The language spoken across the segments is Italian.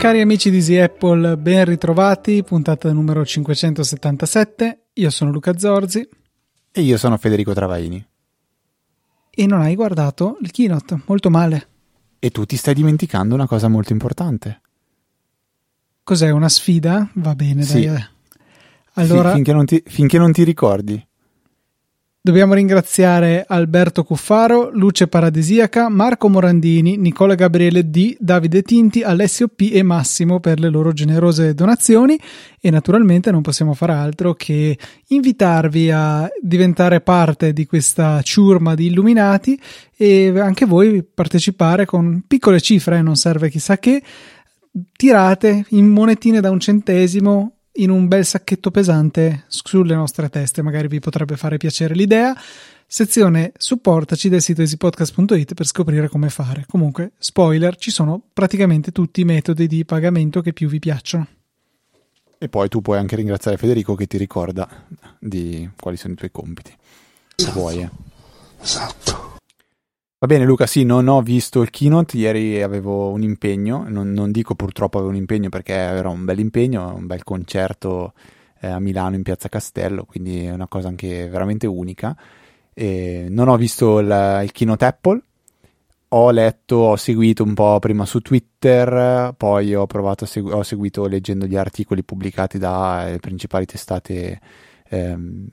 Cari amici di Easy Apple, ben ritrovati, puntata numero 577. Io sono Luca Zorzi. E io sono Federico Travaini. E non hai guardato il keynote, molto male. E tu ti stai dimenticando una cosa molto importante. Cos'è, una sfida? Va bene, sì. dai. Allora... finché, non ti, finché non ti ricordi. Dobbiamo ringraziare Alberto Cuffaro, Luce Paradisiaca, Marco Morandini, Nicola Gabriele D, Davide Tinti, Alessio P e Massimo per le loro generose donazioni e naturalmente non possiamo fare altro che invitarvi a diventare parte di questa ciurma di illuminati e anche voi partecipare con piccole cifre, non serve chissà che, tirate in monetine da un centesimo in un bel sacchetto pesante sulle nostre teste, magari vi potrebbe fare piacere l'idea. Sezione supportaci del sito easypodcast.it per scoprire come fare. Comunque, spoiler, ci sono praticamente tutti i metodi di pagamento che più vi piacciono. E poi tu puoi anche ringraziare Federico che ti ricorda di quali sono i tuoi compiti. Se vuoi. Eh. Esatto. Va bene Luca, sì, non ho visto il keynote, ieri avevo un impegno, non, non dico purtroppo avevo un impegno perché era un bel impegno, un bel concerto eh, a Milano in Piazza Castello, quindi è una cosa anche veramente unica. E non ho visto il, il keynote Apple, ho letto, ho seguito un po' prima su Twitter, poi ho provato segu- ho seguito leggendo gli articoli pubblicati dalle principali testate ehm,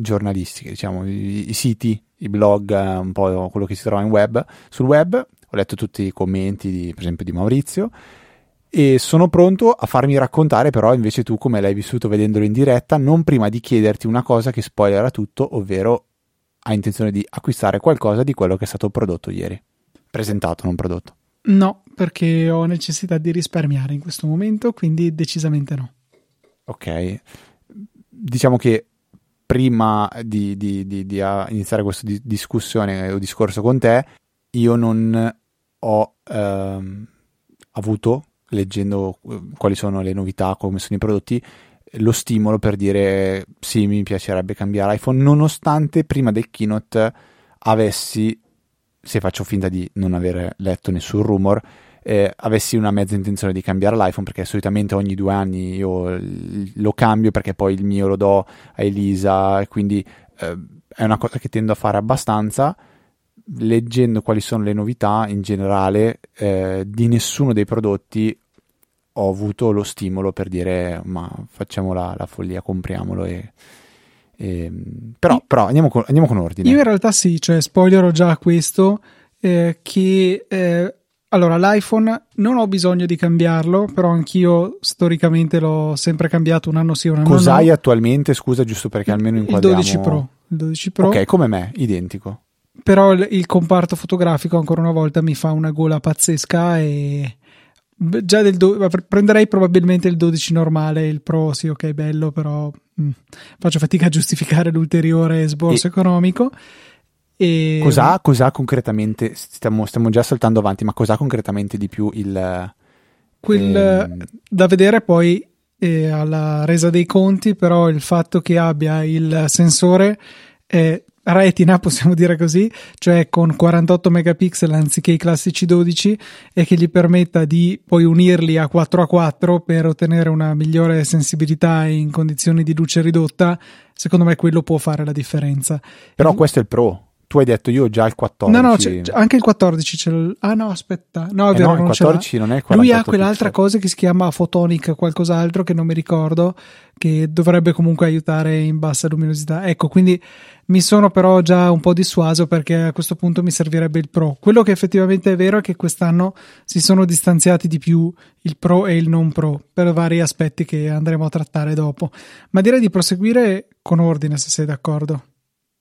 giornalistiche, diciamo, i, i siti i blog, eh, un po' quello che si trova in web, sul web, ho letto tutti i commenti, di, per esempio, di Maurizio, e sono pronto a farmi raccontare però invece tu come l'hai vissuto vedendolo in diretta, non prima di chiederti una cosa che spoilerà tutto, ovvero hai intenzione di acquistare qualcosa di quello che è stato prodotto ieri, presentato, non prodotto. No, perché ho necessità di risparmiare in questo momento, quindi decisamente no. Ok, diciamo che prima di, di, di, di iniziare questa discussione o discorso con te, io non ho ehm, avuto, leggendo eh, quali sono le novità, come sono i prodotti, lo stimolo per dire sì, mi piacerebbe cambiare iPhone, nonostante prima del keynote avessi, se faccio finta di non aver letto nessun rumor, eh, avessi una mezza intenzione di cambiare l'iPhone perché solitamente ogni due anni io lo cambio perché poi il mio lo do a Elisa e quindi eh, è una cosa che tendo a fare abbastanza. Leggendo quali sono le novità in generale eh, di nessuno dei prodotti ho avuto lo stimolo per dire ma facciamo la, la follia compriamolo e, e però, però andiamo, con, andiamo, con, ordine. Io in realtà sì cioè spoilerò già questo eh, che eh, allora, l'iPhone non ho bisogno di cambiarlo, però anch'io storicamente l'ho sempre cambiato un anno sì, un anno Cos'hai no. attualmente? Scusa, giusto perché almeno inquadriamo... Il 12 Pro. Il 12 Pro. Ok, come me, identico. Però il, il comparto fotografico ancora una volta mi fa una gola pazzesca e già del do... prenderei probabilmente il 12 normale, il Pro sì, ok, bello, però mh, mm, faccio fatica a giustificare l'ulteriore sborso e... economico. E... Cos'ha, cos'ha, concretamente? Stiamo, stiamo, già saltando avanti, ma cos'ha concretamente di più il. Quel, ehm... Da vedere poi eh, alla resa dei conti, però il fatto che abbia il sensore eh, retina, possiamo dire così, cioè con 48 megapixel anziché i classici 12 e che gli permetta di poi unirli a 4 a 4 per ottenere una migliore sensibilità in condizioni di luce ridotta, secondo me quello può fare la differenza. Però questo è il pro. Tu hai detto io ho già il 14. No, no, anche il 14 c'è. Il... Ah, no, aspetta. No, è eh vero, no, non il 14 non è il 48 Lui ha quell'altra pixel. cosa che si chiama Photonic, qualcos'altro che non mi ricordo, che dovrebbe comunque aiutare in bassa luminosità. Ecco, quindi mi sono però già un po' dissuaso perché a questo punto mi servirebbe il Pro. Quello che effettivamente è vero è che quest'anno si sono distanziati di più il Pro e il non Pro per vari aspetti che andremo a trattare dopo. Ma direi di proseguire con ordine, se sei d'accordo.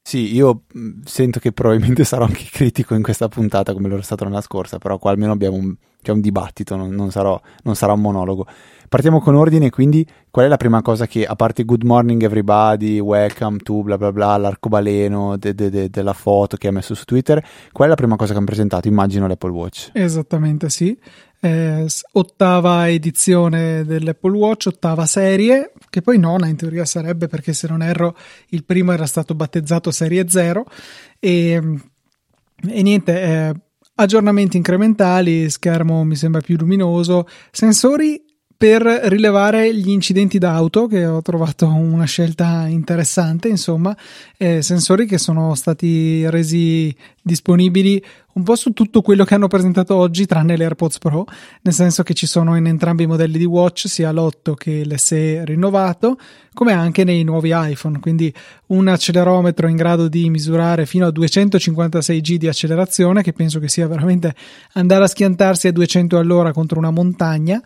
Sì, io sento che probabilmente sarò anche critico in questa puntata come l'ero stato nella scorsa, però qua almeno abbiamo un, c'è un dibattito, non, non, sarò, non, sarà un monologo. Partiamo con ordine, quindi qual è la prima cosa che, a parte good morning everybody, welcome to bla bla bla, l'arcobaleno de, de, de, della foto che ha messo su Twitter, qual è la prima cosa che hanno presentato? Immagino l'Apple Watch. Esattamente, sì. Eh, ottava edizione dell'Apple Watch, ottava serie, che poi nona in teoria sarebbe perché se non erro il primo era stato battezzato serie 0 e, e niente, eh, aggiornamenti incrementali, schermo mi sembra più luminoso, sensori per rilevare gli incidenti d'auto, che ho trovato una scelta interessante, insomma, eh, sensori che sono stati resi disponibili un po' su tutto quello che hanno presentato oggi, tranne l'AirPods Pro, nel senso che ci sono in entrambi i modelli di watch, sia l'8 che l'SE rinnovato, come anche nei nuovi iPhone, quindi un accelerometro in grado di misurare fino a 256 G di accelerazione, che penso che sia veramente andare a schiantarsi a 200 all'ora contro una montagna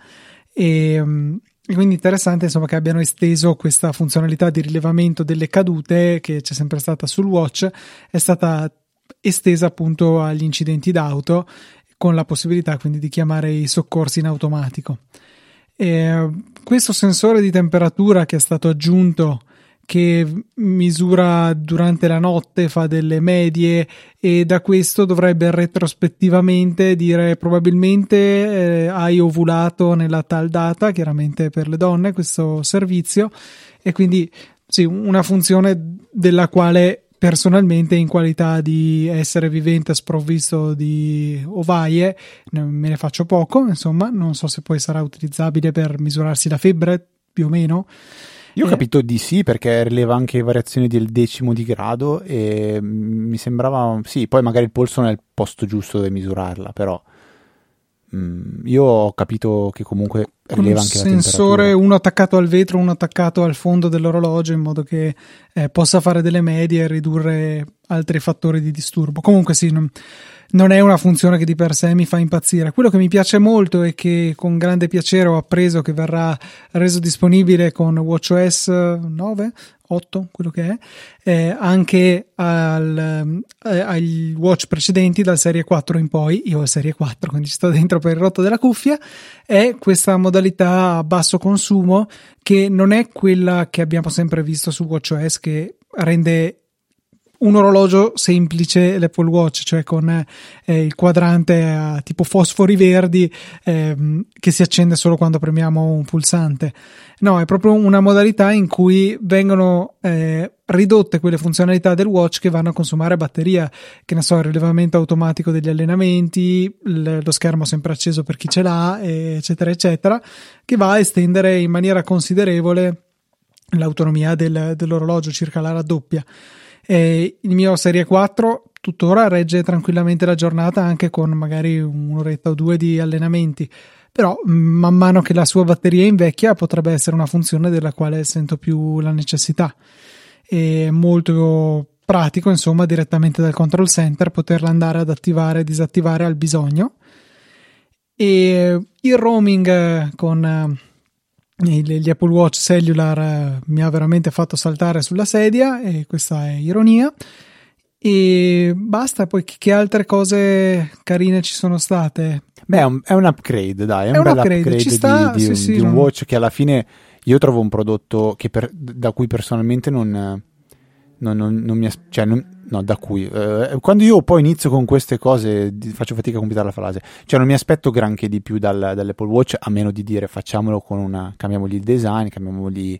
e, mm, e quindi interessante insomma che abbiano esteso questa funzionalità di rilevamento delle cadute che c'è sempre stata sul watch, è stata estesa appunto agli incidenti d'auto con la possibilità quindi di chiamare i soccorsi in automatico. E questo sensore di temperatura che è stato aggiunto che misura durante la notte, fa delle medie e da questo dovrebbe retrospettivamente dire probabilmente eh, hai ovulato nella tal data, chiaramente per le donne questo servizio e quindi sì, una funzione della quale personalmente in qualità di essere vivente sprovvisto di ovaie me ne faccio poco, insomma, non so se poi sarà utilizzabile per misurarsi la febbre più o meno io ho capito di sì perché rileva anche variazioni del decimo di grado e mi sembrava, sì, poi magari il polso non è il posto giusto dove misurarla, però mm, io ho capito che comunque rileva anche la temperatura. sensore uno attaccato al vetro, uno attaccato al fondo dell'orologio in modo che eh, possa fare delle medie e ridurre altri fattori di disturbo. Comunque sì, non non è una funzione che di per sé mi fa impazzire. Quello che mi piace molto e che con grande piacere ho appreso che verrà reso disponibile con WatchOS 9, 8, quello che è, eh, anche al, eh, agli watch precedenti dal serie 4 in poi, io ho serie 4 quindi sto dentro per il rotto della cuffia, è questa modalità a basso consumo che non è quella che abbiamo sempre visto su WatchOS che rende un orologio semplice l'Apple Watch, cioè con eh, il quadrante a tipo fosfori verdi ehm, che si accende solo quando premiamo un pulsante. No, è proprio una modalità in cui vengono eh, ridotte quelle funzionalità del watch che vanno a consumare batteria, che ne so, il rilevamento automatico degli allenamenti, l- lo schermo sempre acceso per chi ce l'ha, eccetera, eccetera, che va a estendere in maniera considerevole l'autonomia del, dell'orologio, circa la raddoppia. E il mio Serie 4 tuttora regge tranquillamente la giornata anche con magari un'oretta o due di allenamenti. Però man mano che la sua batteria invecchia potrebbe essere una funzione della quale sento più la necessità. È molto pratico, insomma, direttamente dal control center poterla andare ad attivare e disattivare al bisogno. E il roaming con gli Apple Watch Cellular eh, mi ha veramente fatto saltare sulla sedia e questa è ironia. E basta poi che altre cose carine ci sono state? Beh è un, è un upgrade dai è, è un, un upgrade, upgrade ci sta, di, di, sì, un, sì, di un watch che alla fine io trovo un prodotto per, da cui personalmente non, non, non, non mi cioè non, no, da cui? Eh, quando io poi inizio con queste cose faccio fatica a completare la frase. Cioè non mi aspetto granché di più dal, dall'Apple Watch a meno di dire facciamolo con una cambiamogli il design cambiamogli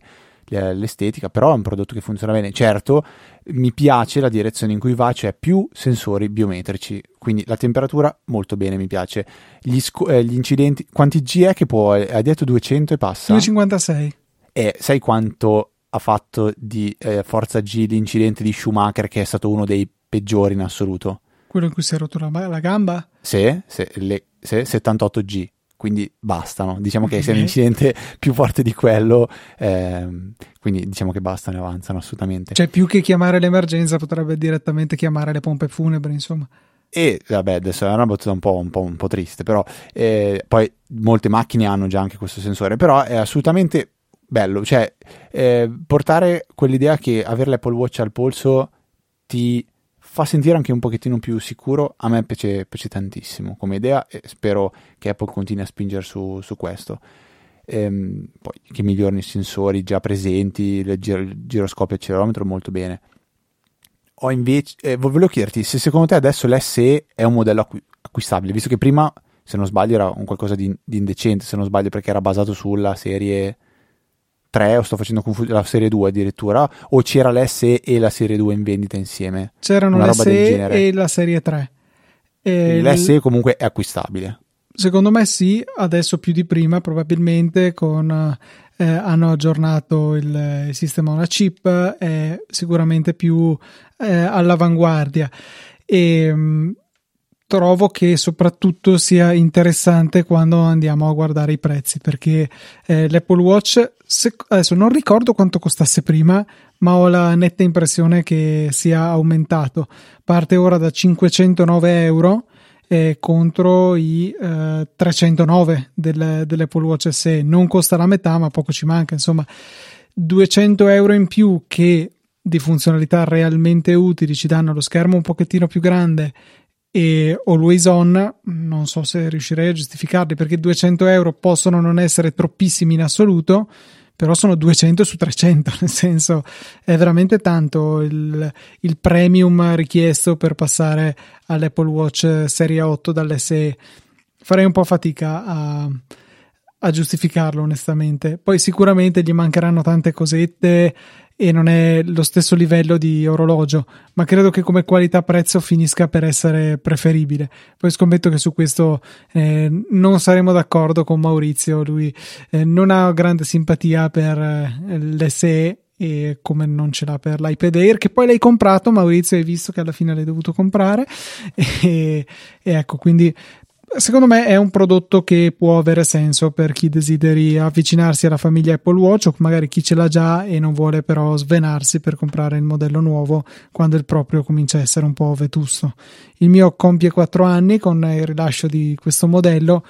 l'estetica però è un prodotto che funziona bene. Certo mi piace la direzione in cui va cioè più sensori biometrici quindi la temperatura molto bene mi piace. Gli, sc- eh, gli incidenti quanti G è che può hai detto 200 e passa? 256 e sai quanto ha fatto di eh, Forza G l'incidente di Schumacher che è stato uno dei peggiori in assoluto. Quello in cui si è rotto la, la gamba? Sì, sì, le, sì, 78G, quindi bastano. Diciamo che sia un incidente più forte di quello, ehm, quindi diciamo che bastano e avanzano assolutamente. Cioè più che chiamare l'emergenza potrebbe direttamente chiamare le pompe funebri, insomma. E vabbè, adesso è una battuta un po', un po', un po triste, però eh, poi molte macchine hanno già anche questo sensore, però è assolutamente bello, cioè eh, portare quell'idea che avere l'Apple Watch al polso ti fa sentire anche un pochettino più sicuro, a me piace, piace tantissimo come idea e spero che Apple continui a spingere su, su questo. Ehm, poi che migliorino i sensori già presenti, il, gir- il giroscopio accelerometro molto bene. Ho invece, eh, volevo chiederti se secondo te adesso l'SE è un modello acqu- acquistabile, visto che prima se non sbaglio era un qualcosa di, di indecente, se non sbaglio perché era basato sulla serie 3 o sto facendo confusione, la serie 2 addirittura, o c'era l'SE e la serie 2 in vendita insieme? C'erano l'SE e la serie 3. E L'SE l... comunque è acquistabile. Secondo me sì, adesso più di prima probabilmente con... Eh, hanno aggiornato il, il sistema una chip, è sicuramente più eh, all'avanguardia e mh, trovo che soprattutto sia interessante quando andiamo a guardare i prezzi perché eh, l'Apple Watch se, adesso non ricordo quanto costasse prima ma ho la netta impressione che sia aumentato. Parte ora da 509 euro eh, contro i eh, 309 del, dell'Apple Watch SE non costa la metà ma poco ci manca. Insomma 200 euro in più che di funzionalità realmente utili ci danno lo schermo un pochettino più grande e Always On non so se riuscirei a giustificarli perché 200 euro possono non essere troppissimi in assoluto però sono 200 su 300 nel senso è veramente tanto il, il premium richiesto per passare all'Apple Watch Serie 8 dall'SE farei un po' fatica a, a giustificarlo onestamente. Poi sicuramente gli mancheranno tante cosette e non è lo stesso livello di orologio, ma credo che come qualità-prezzo finisca per essere preferibile. Poi scommetto che su questo eh, non saremo d'accordo con Maurizio, lui eh, non ha grande simpatia per eh, l'SE e come non ce l'ha per l'iPad Air che poi l'hai comprato Maurizio hai visto che alla fine l'hai dovuto comprare e, e ecco quindi secondo me è un prodotto che può avere senso per chi desideri avvicinarsi alla famiglia Apple Watch o magari chi ce l'ha già e non vuole però svenarsi per comprare il modello nuovo quando il proprio comincia a essere un po' vetusto. Il mio compie 4 anni con il rilascio di questo modello,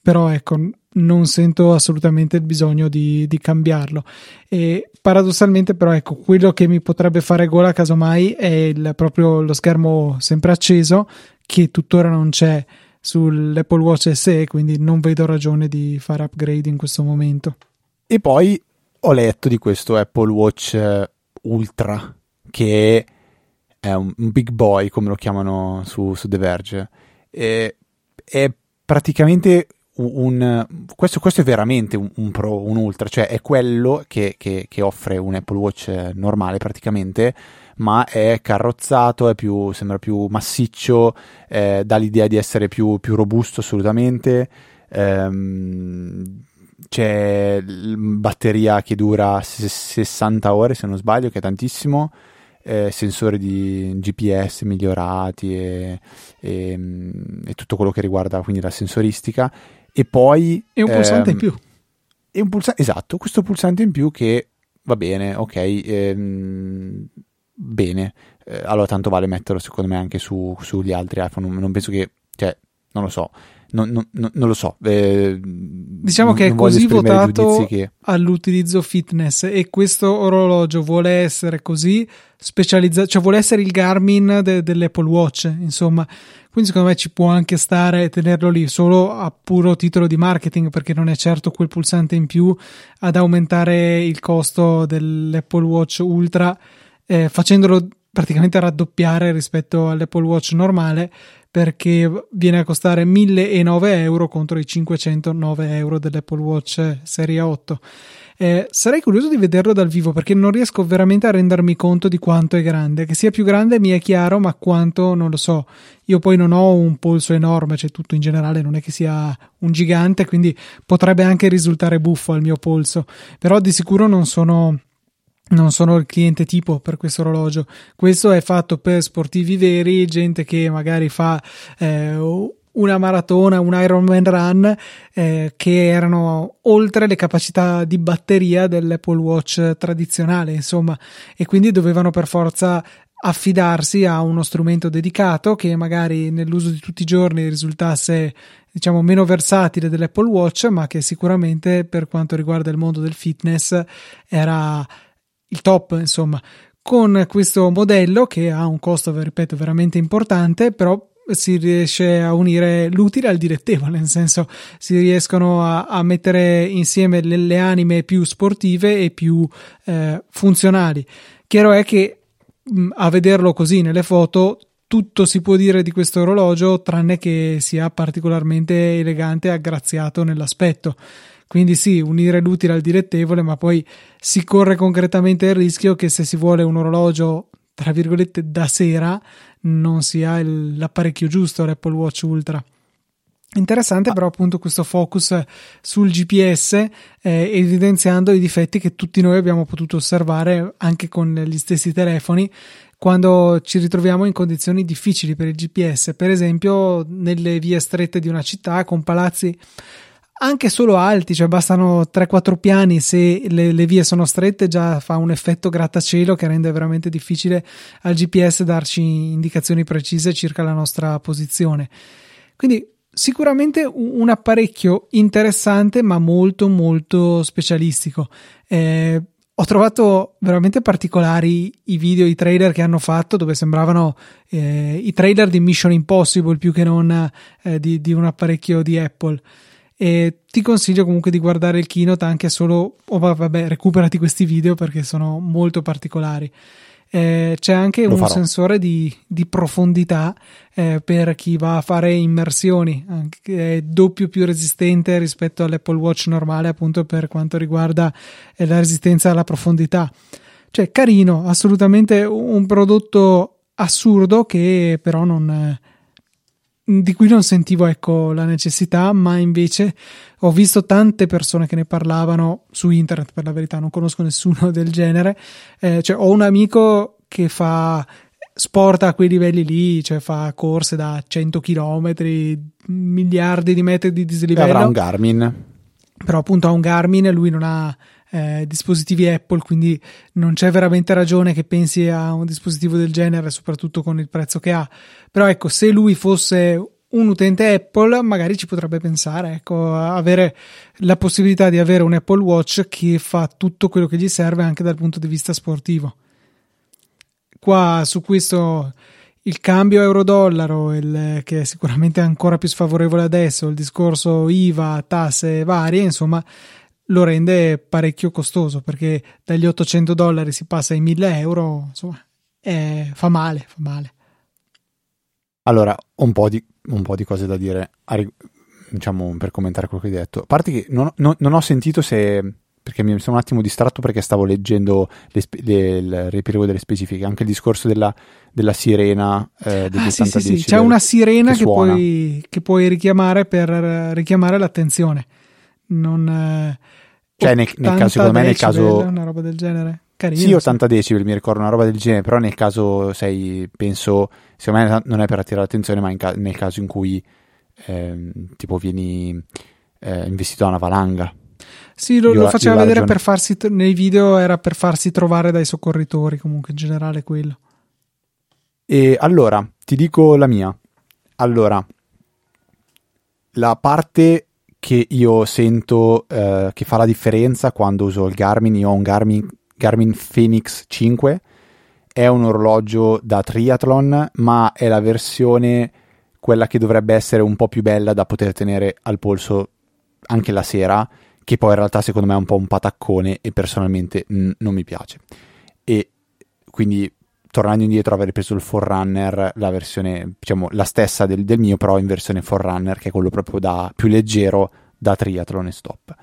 però ecco, non sento assolutamente il bisogno di, di cambiarlo. E paradossalmente, però, ecco, quello che mi potrebbe fare gola casomai è il, proprio lo schermo sempre acceso, che tuttora non c'è sull'Apple Watch SE, quindi non vedo ragione di fare upgrade in questo momento. E poi ho letto di questo Apple Watch eh, Ultra, che è un, big boy, come lo chiamano su, su The Verge. E, è praticamente un, questo, questo, è veramente un, un, Pro, un Ultra, cioè è quello che, che, che offre un Apple Watch normale praticamente ma è carrozzato, è più, sembra più massiccio, eh, dà l'idea di essere più, più robusto assolutamente. Ehm, c'è batteria che dura 60 ore se non sbaglio, che è tantissimo. Eh, sensori di GPS migliorati e, e, e, tutto quello che riguarda quindi la sensoristica e poi e un pulsante ehm, in più e un pulsante esatto questo pulsante in più che va bene ok ehm, bene. Eh, allora tanto vale metterlo secondo me anche su, sugli altri iPhone. Non, non penso che, cioè, non lo so. Non, non, non, lo so. Eh, diciamo che è così votato che... all'utilizzo fitness e questo orologio vuole essere così specializzato, cioè vuole essere il Garmin de, dell'Apple Watch, insomma. Quindi secondo me ci può anche stare tenerlo lì solo a puro titolo di marketing perché non è certo quel pulsante in più ad aumentare il costo dell'Apple Watch Ultra eh, facendolo praticamente raddoppiare rispetto all'Apple Watch normale perché viene a costare 1009 euro contro i 509 euro dell'Apple Watch Serie 8. Eh, sarei curioso di vederlo dal vivo perché non riesco veramente a rendermi conto di quanto è grande. Che sia più grande mi è chiaro, ma quanto non lo so. Io poi non ho un polso enorme, cioè tutto in generale non è che sia un gigante, quindi potrebbe anche risultare buffo al mio polso. Però di sicuro non sono non sono il cliente tipo per questo orologio. Questo è fatto per sportivi veri, gente che magari fa eh, una maratona, un Ironman run eh, che erano oltre le capacità di batteria dell'Apple Watch tradizionale, insomma, e quindi dovevano per forza affidarsi a uno strumento dedicato che magari nell'uso di tutti i giorni risultasse diciamo meno versatile dell'Apple Watch, ma che sicuramente per quanto riguarda il mondo del fitness era il top, insomma, con questo modello che ha un costo, ripeto, veramente importante, però si riesce a unire l'utile al dilettevole, nel senso si riescono a, a mettere insieme le, le, anime più sportive e più eh, funzionali. Chiaro è che mh, a vederlo così nelle foto tutto si può dire di questo orologio tranne che sia particolarmente elegante e aggraziato nell'aspetto. Quindi sì, unire l'utile al dilettevole, ma poi si corre concretamente il rischio che se si vuole un orologio, tra virgolette, da sera, non sia il, l'apparecchio giusto l'Apple Watch Ultra. Interessante però appunto questo focus sul GPS eh, evidenziando i difetti che tutti noi abbiamo potuto osservare anche con gli stessi telefoni quando ci ritroviamo in condizioni difficili per il GPS, per esempio nelle vie strette di una città con palazzi anche solo alti, cioè bastano 3-4 piani, se le, le, vie sono strette già fa un effetto grattacielo che rende veramente difficile al GPS darci indicazioni precise circa la nostra posizione. Quindi sicuramente un apparecchio interessante ma molto molto specialistico. Eh, ho trovato veramente particolari i video, i trailer che hanno fatto dove sembravano eh, i trailer di Mission Impossible più che non eh, di, di un apparecchio di Apple e ti consiglio comunque di guardare il keynote anche solo o oh, vabbè recuperati questi video perché sono molto particolari eh, c'è anche Lo un farò. sensore di, di profondità eh, per chi va a fare immersioni che è doppio più resistente rispetto all'Apple Watch normale appunto per quanto riguarda eh, la resistenza alla profondità cioè carino assolutamente un prodotto assurdo che però non di cui non sentivo ecco la necessità, ma invece ho visto tante persone che ne parlavano su internet, per la verità, non conosco nessuno del genere. Eh, cioè, ho un amico che fa sport a quei livelli lì, cioè fa corse da 100 km, miliardi di metri di dislivello. Avrà un Garmin. Però appunto ha un Garmin, lui non ha eh, dispositivi Apple, quindi non c'è veramente ragione che pensi a un dispositivo del genere, soprattutto con il prezzo che ha. Però ecco, se lui fosse un utente Apple, magari ci potrebbe pensare, ecco, avere la possibilità di avere un Apple Watch che fa tutto quello che gli serve anche dal punto di vista sportivo. Qua su questo il cambio euro-dollaro, il, che è sicuramente ancora più sfavorevole adesso, il discorso IVA, tasse varie, insomma, lo rende parecchio costoso perché dagli 800 dollari si passa ai 1000 euro, insomma, eh, fa male, fa male. Allora, un po' di, un po di cose da dire, diciamo, per commentare quello che hai detto. A parte che non, non, non ho sentito se perché mi sono un attimo distratto perché stavo leggendo le, le, il riepilogo delle specifiche, anche il discorso della, della sirena eh, ah, sì, sì, sì. c'è una sirena che, che, puoi, che, puoi, richiamare per richiamare l'attenzione. Non, eh, cioè, nel, nel caso, secondo me, nel caso. Una roba del genere. Carino, sì, 80 sì. decibel, mi ricordo una roba del genere, però nel caso sei, penso, secondo me non è per attirare l'attenzione, ma ca- nel caso in cui eh, tipo vieni eh, investito da una valanga. Sì, lo, lo faceva vedere ragione. per farsi, nei video era per farsi trovare dai soccorritori, comunque in generale quello. E allora, ti dico la mia. Allora, la parte che io sento eh, che fa la differenza quando uso il Garmin. Io ho un Garmin, Garmin Phoenix 5, è un orologio da triathlon, ma è la versione quella che dovrebbe essere un po' più bella da poter tenere al polso anche la sera, che poi in realtà secondo me è un po' un pataccone e personalmente n- non mi piace. E quindi tornando indietro aver preso il Forerunner, la versione, diciamo, la stessa del, del, mio, però in versione Forerunner, che è quello proprio da più leggero da triathlon e stop.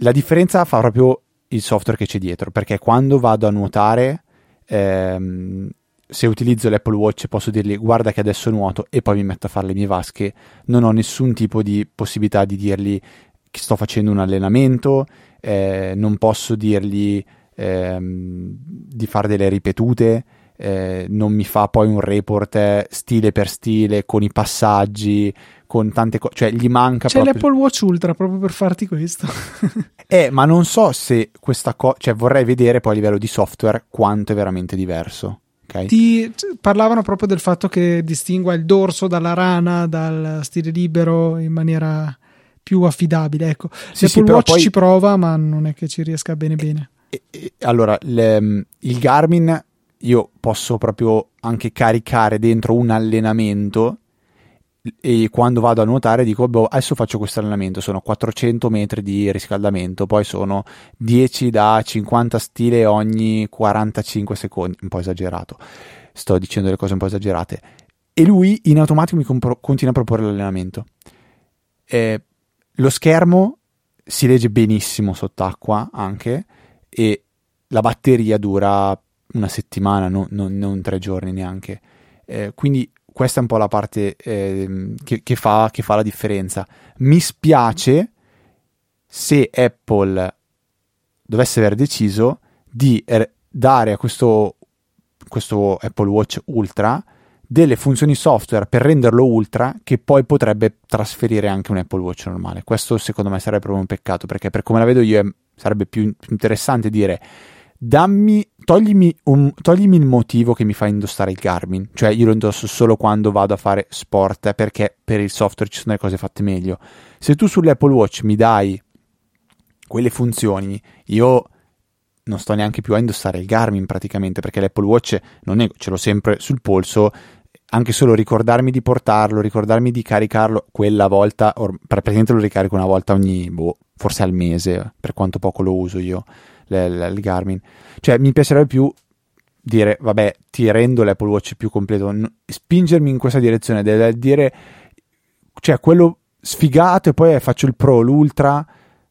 La differenza fa proprio il software che c'è dietro, perché quando vado a nuotare, ehm, se utilizzo l'Apple Watch posso dirgli guarda che adesso nuoto e poi mi metto a fare le mie vasche, non ho nessun tipo di possibilità di dirgli che sto facendo un allenamento, eh, non posso dirgli ehm, di fare delle ripetute, eh, non mi fa poi un report eh, stile per stile con i passaggi, con tante cose, cioè gli manca C'è proprio... l'Apple Watch Ultra proprio per farti questo. eh, ma non so se questa cosa, cioè vorrei vedere poi a livello di software quanto è veramente diverso. Okay. Ti parlavano proprio del fatto che distingua il dorso dalla rana, dal stile libero in maniera più affidabile. Ecco, sì, l'Apple sì, Watch poi... ci prova, ma non è che ci riesca bene bene allora, le, il Garmin io posso proprio anche caricare dentro un allenamento e quando vado a nuotare dico boh, adesso faccio questo allenamento sono 400 metri di riscaldamento poi sono 10 da 50 stile ogni 45 secondi un po' esagerato sto dicendo le cose un po' esagerate. E lui in automatico mi compro- continua a proporre l'allenamento. Eh, lo schermo si legge benissimo sott'acqua anche e la batteria dura una settimana, no, no, non tre giorni neanche. Eh, quindi questa è un po' la parte eh, che, che, fa, che fa la differenza. Mi spiace se Apple dovesse aver deciso di er- dare a questo, questo Apple Watch Ultra delle funzioni software per renderlo ultra che poi potrebbe trasferire anche un Apple Watch normale. Questo secondo me sarebbe proprio un peccato perché per come la vedo io è, sarebbe più, interessante dire dammi, toglimi, un, toglimi, il motivo che mi fa indossare il Garmin, cioè io lo indosso solo quando vado a fare sport perché per il software ci sono le cose fatte meglio. Se tu sull'Apple Watch mi dai quelle funzioni, io non sto neanche più a indossare il Garmin praticamente perché l'Apple Watch non è, ce l'ho sempre sul polso anche solo ricordarmi di portarlo, ricordarmi di caricarlo quella volta, or, praticamente lo ricarico una volta ogni, boh, forse al mese, per quanto poco lo uso io, il Garmin. Cioè, mi piacerebbe più dire, vabbè, ti rendo l'Apple Watch più completo, spingermi in questa direzione, del dire, cioè, quello sfigato e poi faccio il Pro, l'Ultra,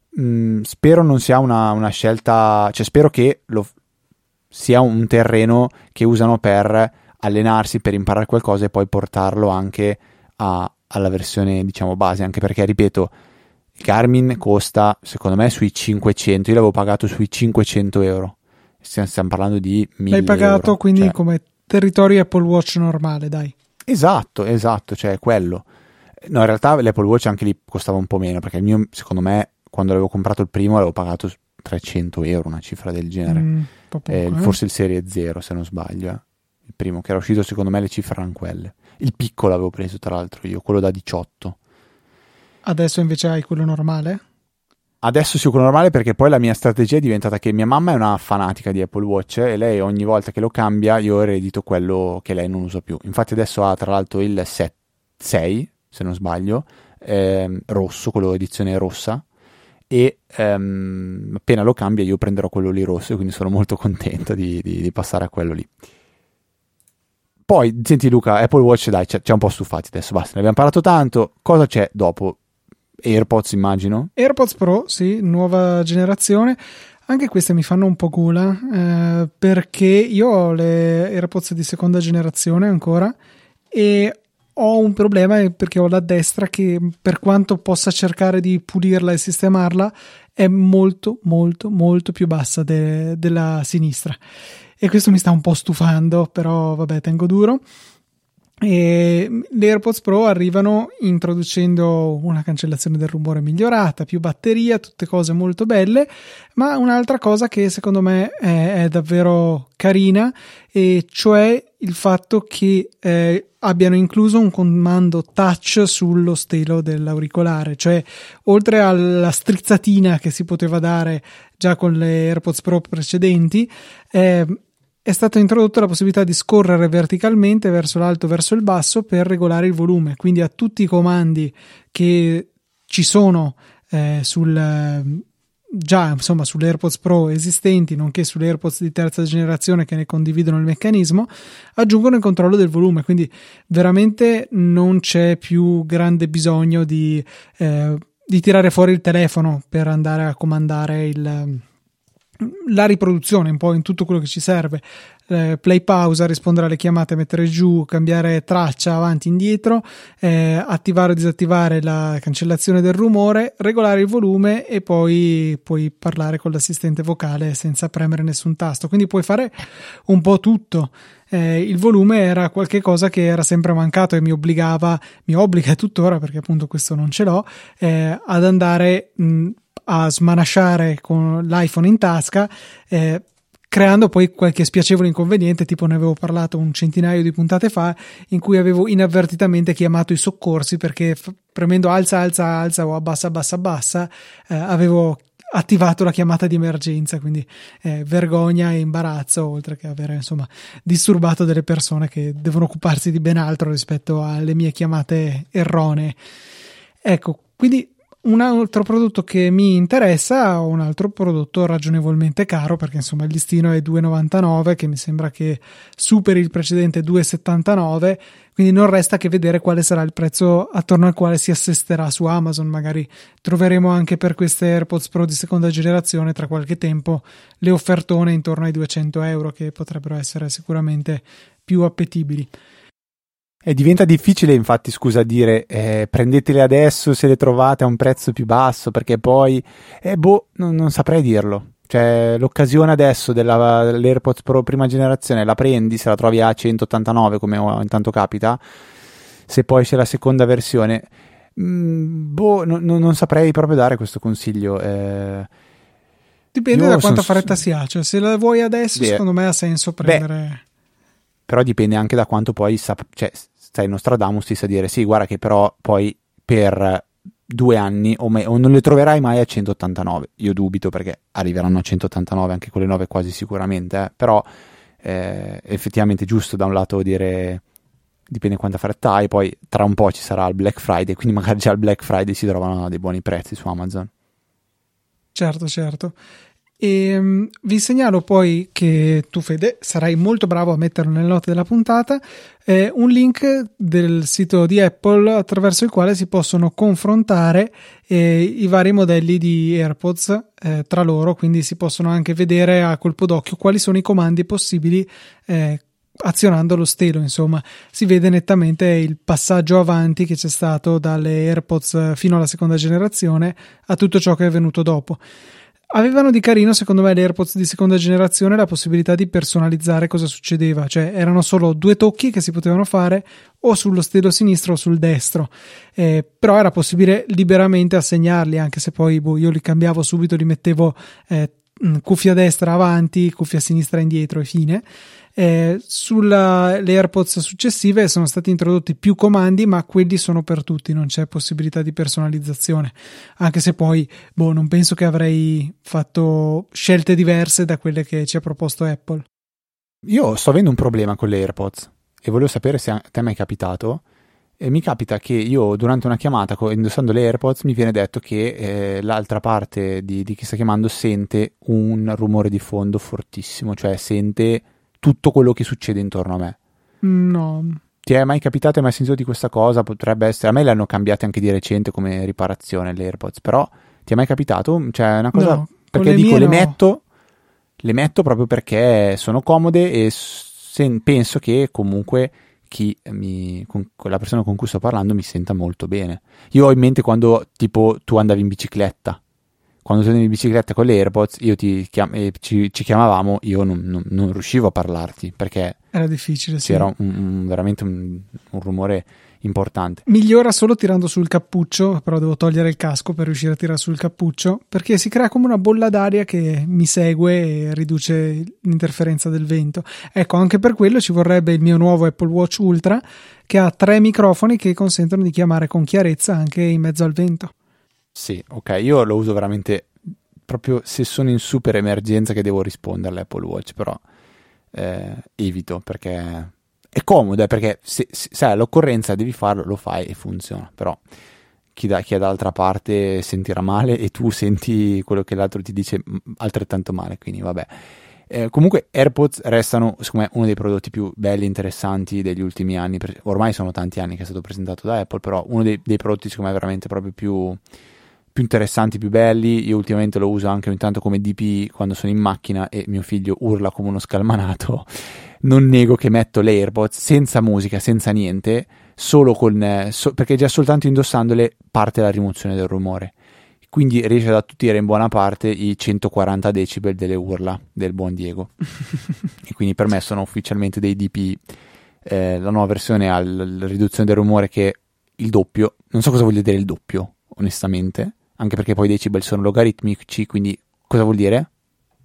mh, mm, spero non sia una, una scelta, cioè, spero che lo, sia un terreno che usano per allenarsi per imparare qualcosa e poi portarlo anche a, alla versione diciamo base anche perché ripeto il Garmin costa secondo me sui 500 io l'avevo pagato sui 500 euro. Stiamo, parlando di 1000 l'hai pagato euro. quindi cioè, come territorio Apple Watch normale dai. Esatto esatto cioè quello. No in realtà l'Apple Watch anche lì costava un po' meno perché il mio secondo me quando l'avevo comprato il primo l'avevo pagato 300 euro una cifra del genere. Mm, eh, eh. forse il serie 0 se non sbaglio eh il primo che era uscito secondo me le cifre erano quelle. Il piccolo avevo preso tra l'altro io, quello da 18. Adesso invece hai quello normale? Adesso sì, quello normale perché poi la mia strategia è diventata che mia mamma è una fanatica di Apple Watch e lei ogni volta che lo cambia io eredito quello che lei non usa più. Infatti adesso ha tra l'altro il 7, 6, se non sbaglio, ehm, rosso, quello edizione rossa e ehm, appena lo cambia io prenderò quello lì rosso e quindi sono molto contento di, di, di passare a quello lì. Poi, senti Luca, Apple Watch, dai, ci ha un po' stufati adesso, basta, ne abbiamo parlato tanto. Cosa c'è dopo? AirPods, immagino? AirPods Pro, sì, nuova generazione. Anche queste mi fanno un po' gola eh, perché io ho le AirPods di seconda generazione ancora e ho un problema perché ho la destra che per quanto possa cercare di pulirla e sistemarla è molto molto molto più bassa de- della sinistra e questo mi sta un po' stufando, però vabbè, tengo duro. E le AirPods Pro arrivano introducendo una cancellazione del rumore migliorata, più batteria, tutte cose molto belle, ma un'altra cosa che secondo me è, è davvero carina, e cioè il fatto che eh, abbiano incluso un comando touch sullo stelo dell'auricolare, cioè oltre alla strizzatina che si poteva dare già con le AirPods Pro precedenti, eh, è stata introdotta la possibilità di scorrere verticalmente verso l'alto e verso il basso per regolare il volume. Quindi a tutti i comandi che ci sono eh, sul, già insomma sulle AirPods Pro esistenti, nonché sulle AirPods di terza generazione che ne condividono il meccanismo, aggiungono il controllo del volume. Quindi veramente non c'è più grande bisogno di, eh, di tirare fuori il telefono per andare a comandare il la riproduzione un po' in tutto quello che ci serve. Eh, play pausa rispondere alle chiamate mettere giù cambiare traccia avanti indietro eh, attivare o disattivare la cancellazione del rumore regolare il volume e poi puoi parlare con l'assistente vocale senza premere nessun tasto. Quindi puoi fare un po' tutto. Eh, il volume era qualcosa che era sempre mancato e mi obbligava mi obbliga tuttora perché appunto questo non ce l'ho eh, ad andare mh, a smanasciare con l'iPhone in tasca, eh, creando poi qualche spiacevole inconveniente, tipo ne avevo parlato un centinaio di puntate fa, in cui avevo inavvertitamente chiamato i soccorsi perché f- premendo alza, alza, alza o abbassa, abbassa, abbassa, eh, avevo attivato la chiamata di emergenza, quindi eh, vergogna e imbarazzo, oltre che avere insomma disturbato delle persone che devono occuparsi di ben altro rispetto alle mie chiamate erronee. Ecco, quindi un altro prodotto che mi interessa un altro prodotto ragionevolmente caro perché insomma il listino è 2,99 che mi sembra che superi il precedente 2,79 quindi non resta che vedere quale sarà il prezzo attorno al quale si assisterà su Amazon. Magari troveremo anche per queste AirPods Pro di seconda generazione tra qualche tempo le offertone intorno ai 200 euro che potrebbero essere sicuramente più appetibili e diventa difficile, infatti, scusa, dire eh, prendetele adesso se le trovate a un prezzo più basso, perché poi, eh, boh, non, non saprei dirlo. Cioè, l'occasione adesso della, dell'AirPods Pro prima generazione la prendi, se la trovi a 189, come intanto capita, se poi c'è la seconda versione, mm, boh, no, no, non saprei proprio dare questo consiglio. Eh, Dipende da quanta fretta si ha, cioè se la vuoi adesso, Beh, secondo me ha senso prendere. Beh, però dipende anche da quanto poi sa, cioè, stai Nostradamus ti sa dire sì, guarda che però poi per due anni o, me, o, non le troverai mai a 189. Io dubito perché arriveranno a 189 anche quelle nuove quasi sicuramente, eh. però eh, effettivamente giusto da un lato dire dipende quanta fretta hai, poi tra un po' ci sarà il Black Friday, quindi magari già al Black Friday si trovano dei buoni prezzi su Amazon. Certo, certo. E um, vi segnalo poi che tu, Fede, sarai molto bravo a metterlo nelle note della puntata. Eh, un link del sito di Apple attraverso il quale si possono confrontare eh, i vari modelli di AirPods eh, tra loro, quindi si possono anche vedere a colpo d'occhio quali sono i comandi possibili eh, azionando lo stelo, insomma, si vede nettamente il passaggio avanti che c'è stato dalle AirPods fino alla seconda generazione a tutto ciò che è venuto dopo. Avevano di carino, secondo me, le AirPods di seconda generazione la possibilità di personalizzare cosa succedeva, cioè erano solo due tocchi che si potevano fare o sullo stelo sinistro o sul destro, eh, però era possibile liberamente assegnarli, anche se poi boh, io li cambiavo subito, li mettevo eh, cuffia destra avanti, cuffia sinistra indietro e fine. Eh, sulle AirPods successive sono stati introdotti più comandi, ma quelli sono per tutti, non c'è possibilità di personalizzazione. Anche se poi, boh, non penso che avrei fatto scelte diverse da quelle che ci ha proposto Apple. Io sto avendo un problema con le AirPods e volevo sapere se a te è capitato. E mi capita che io durante una chiamata indossando le AirPods mi viene detto che eh, l'altra parte di, di chi sta chiamando sente un rumore di fondo fortissimo, cioè sente tutto quello che succede intorno a me. No. Ti è mai capitato, hai mai sentito di questa cosa? Potrebbe essere. A me le hanno cambiate anche di recente come riparazione le AirPods, però ti è mai capitato? Cioè, è una cosa. No, perché dico, le no. metto. Le metto proprio perché sono comode e sen- penso che comunque chi mi, con, la persona con cui sto parlando mi senta molto bene. Io ho in mente quando tipo tu andavi in bicicletta quando torni in bicicletta con le AirPods, io ti chiam- eh, ci, ci, chiamavamo, io non, non, non, riuscivo a parlarti perché era difficile. C'era un, un, veramente un, un, rumore importante. Migliora solo tirando sul cappuccio, però devo togliere il casco per riuscire a tirare sul cappuccio perché si crea come una bolla d'aria che mi segue e riduce l'interferenza del vento. Ecco, anche per quello ci vorrebbe il mio nuovo Apple Watch Ultra che ha tre microfoni che consentono di chiamare con chiarezza anche in mezzo al vento. Sì, ok, io lo uso veramente proprio se sono in super emergenza che devo rispondere all'Apple Watch, però eh, evito perché è comodo, eh, perché se, se, se hai l'occorrenza devi farlo, lo fai e funziona, però chi, da, chi è dall'altra parte sentirà male e tu senti quello che l'altro ti dice altrettanto male, quindi vabbè. Eh, comunque AirPods restano secondo me uno dei prodotti più belli e interessanti degli ultimi anni, ormai sono tanti anni che è stato presentato da Apple, però uno dei, dei prodotti secondo me veramente proprio più più interessanti, più belli. Io ultimamente lo uso anche ogni tanto come DP quando sono in macchina e mio figlio urla come uno scalmanato. Non nego che metto le AirPods senza musica, senza niente, solo con so, perché già soltanto indossandole parte la rimozione del rumore. Quindi riesce ad attutire in buona parte i 140 decibel delle urla del buon Diego. e quindi per me sono ufficialmente dei DP. Eh, la nuova versione ha la riduzione del rumore che è il doppio. Non so cosa voglia dire il doppio, onestamente anche perché poi i decibel sono logaritmici, quindi cosa vuol dire?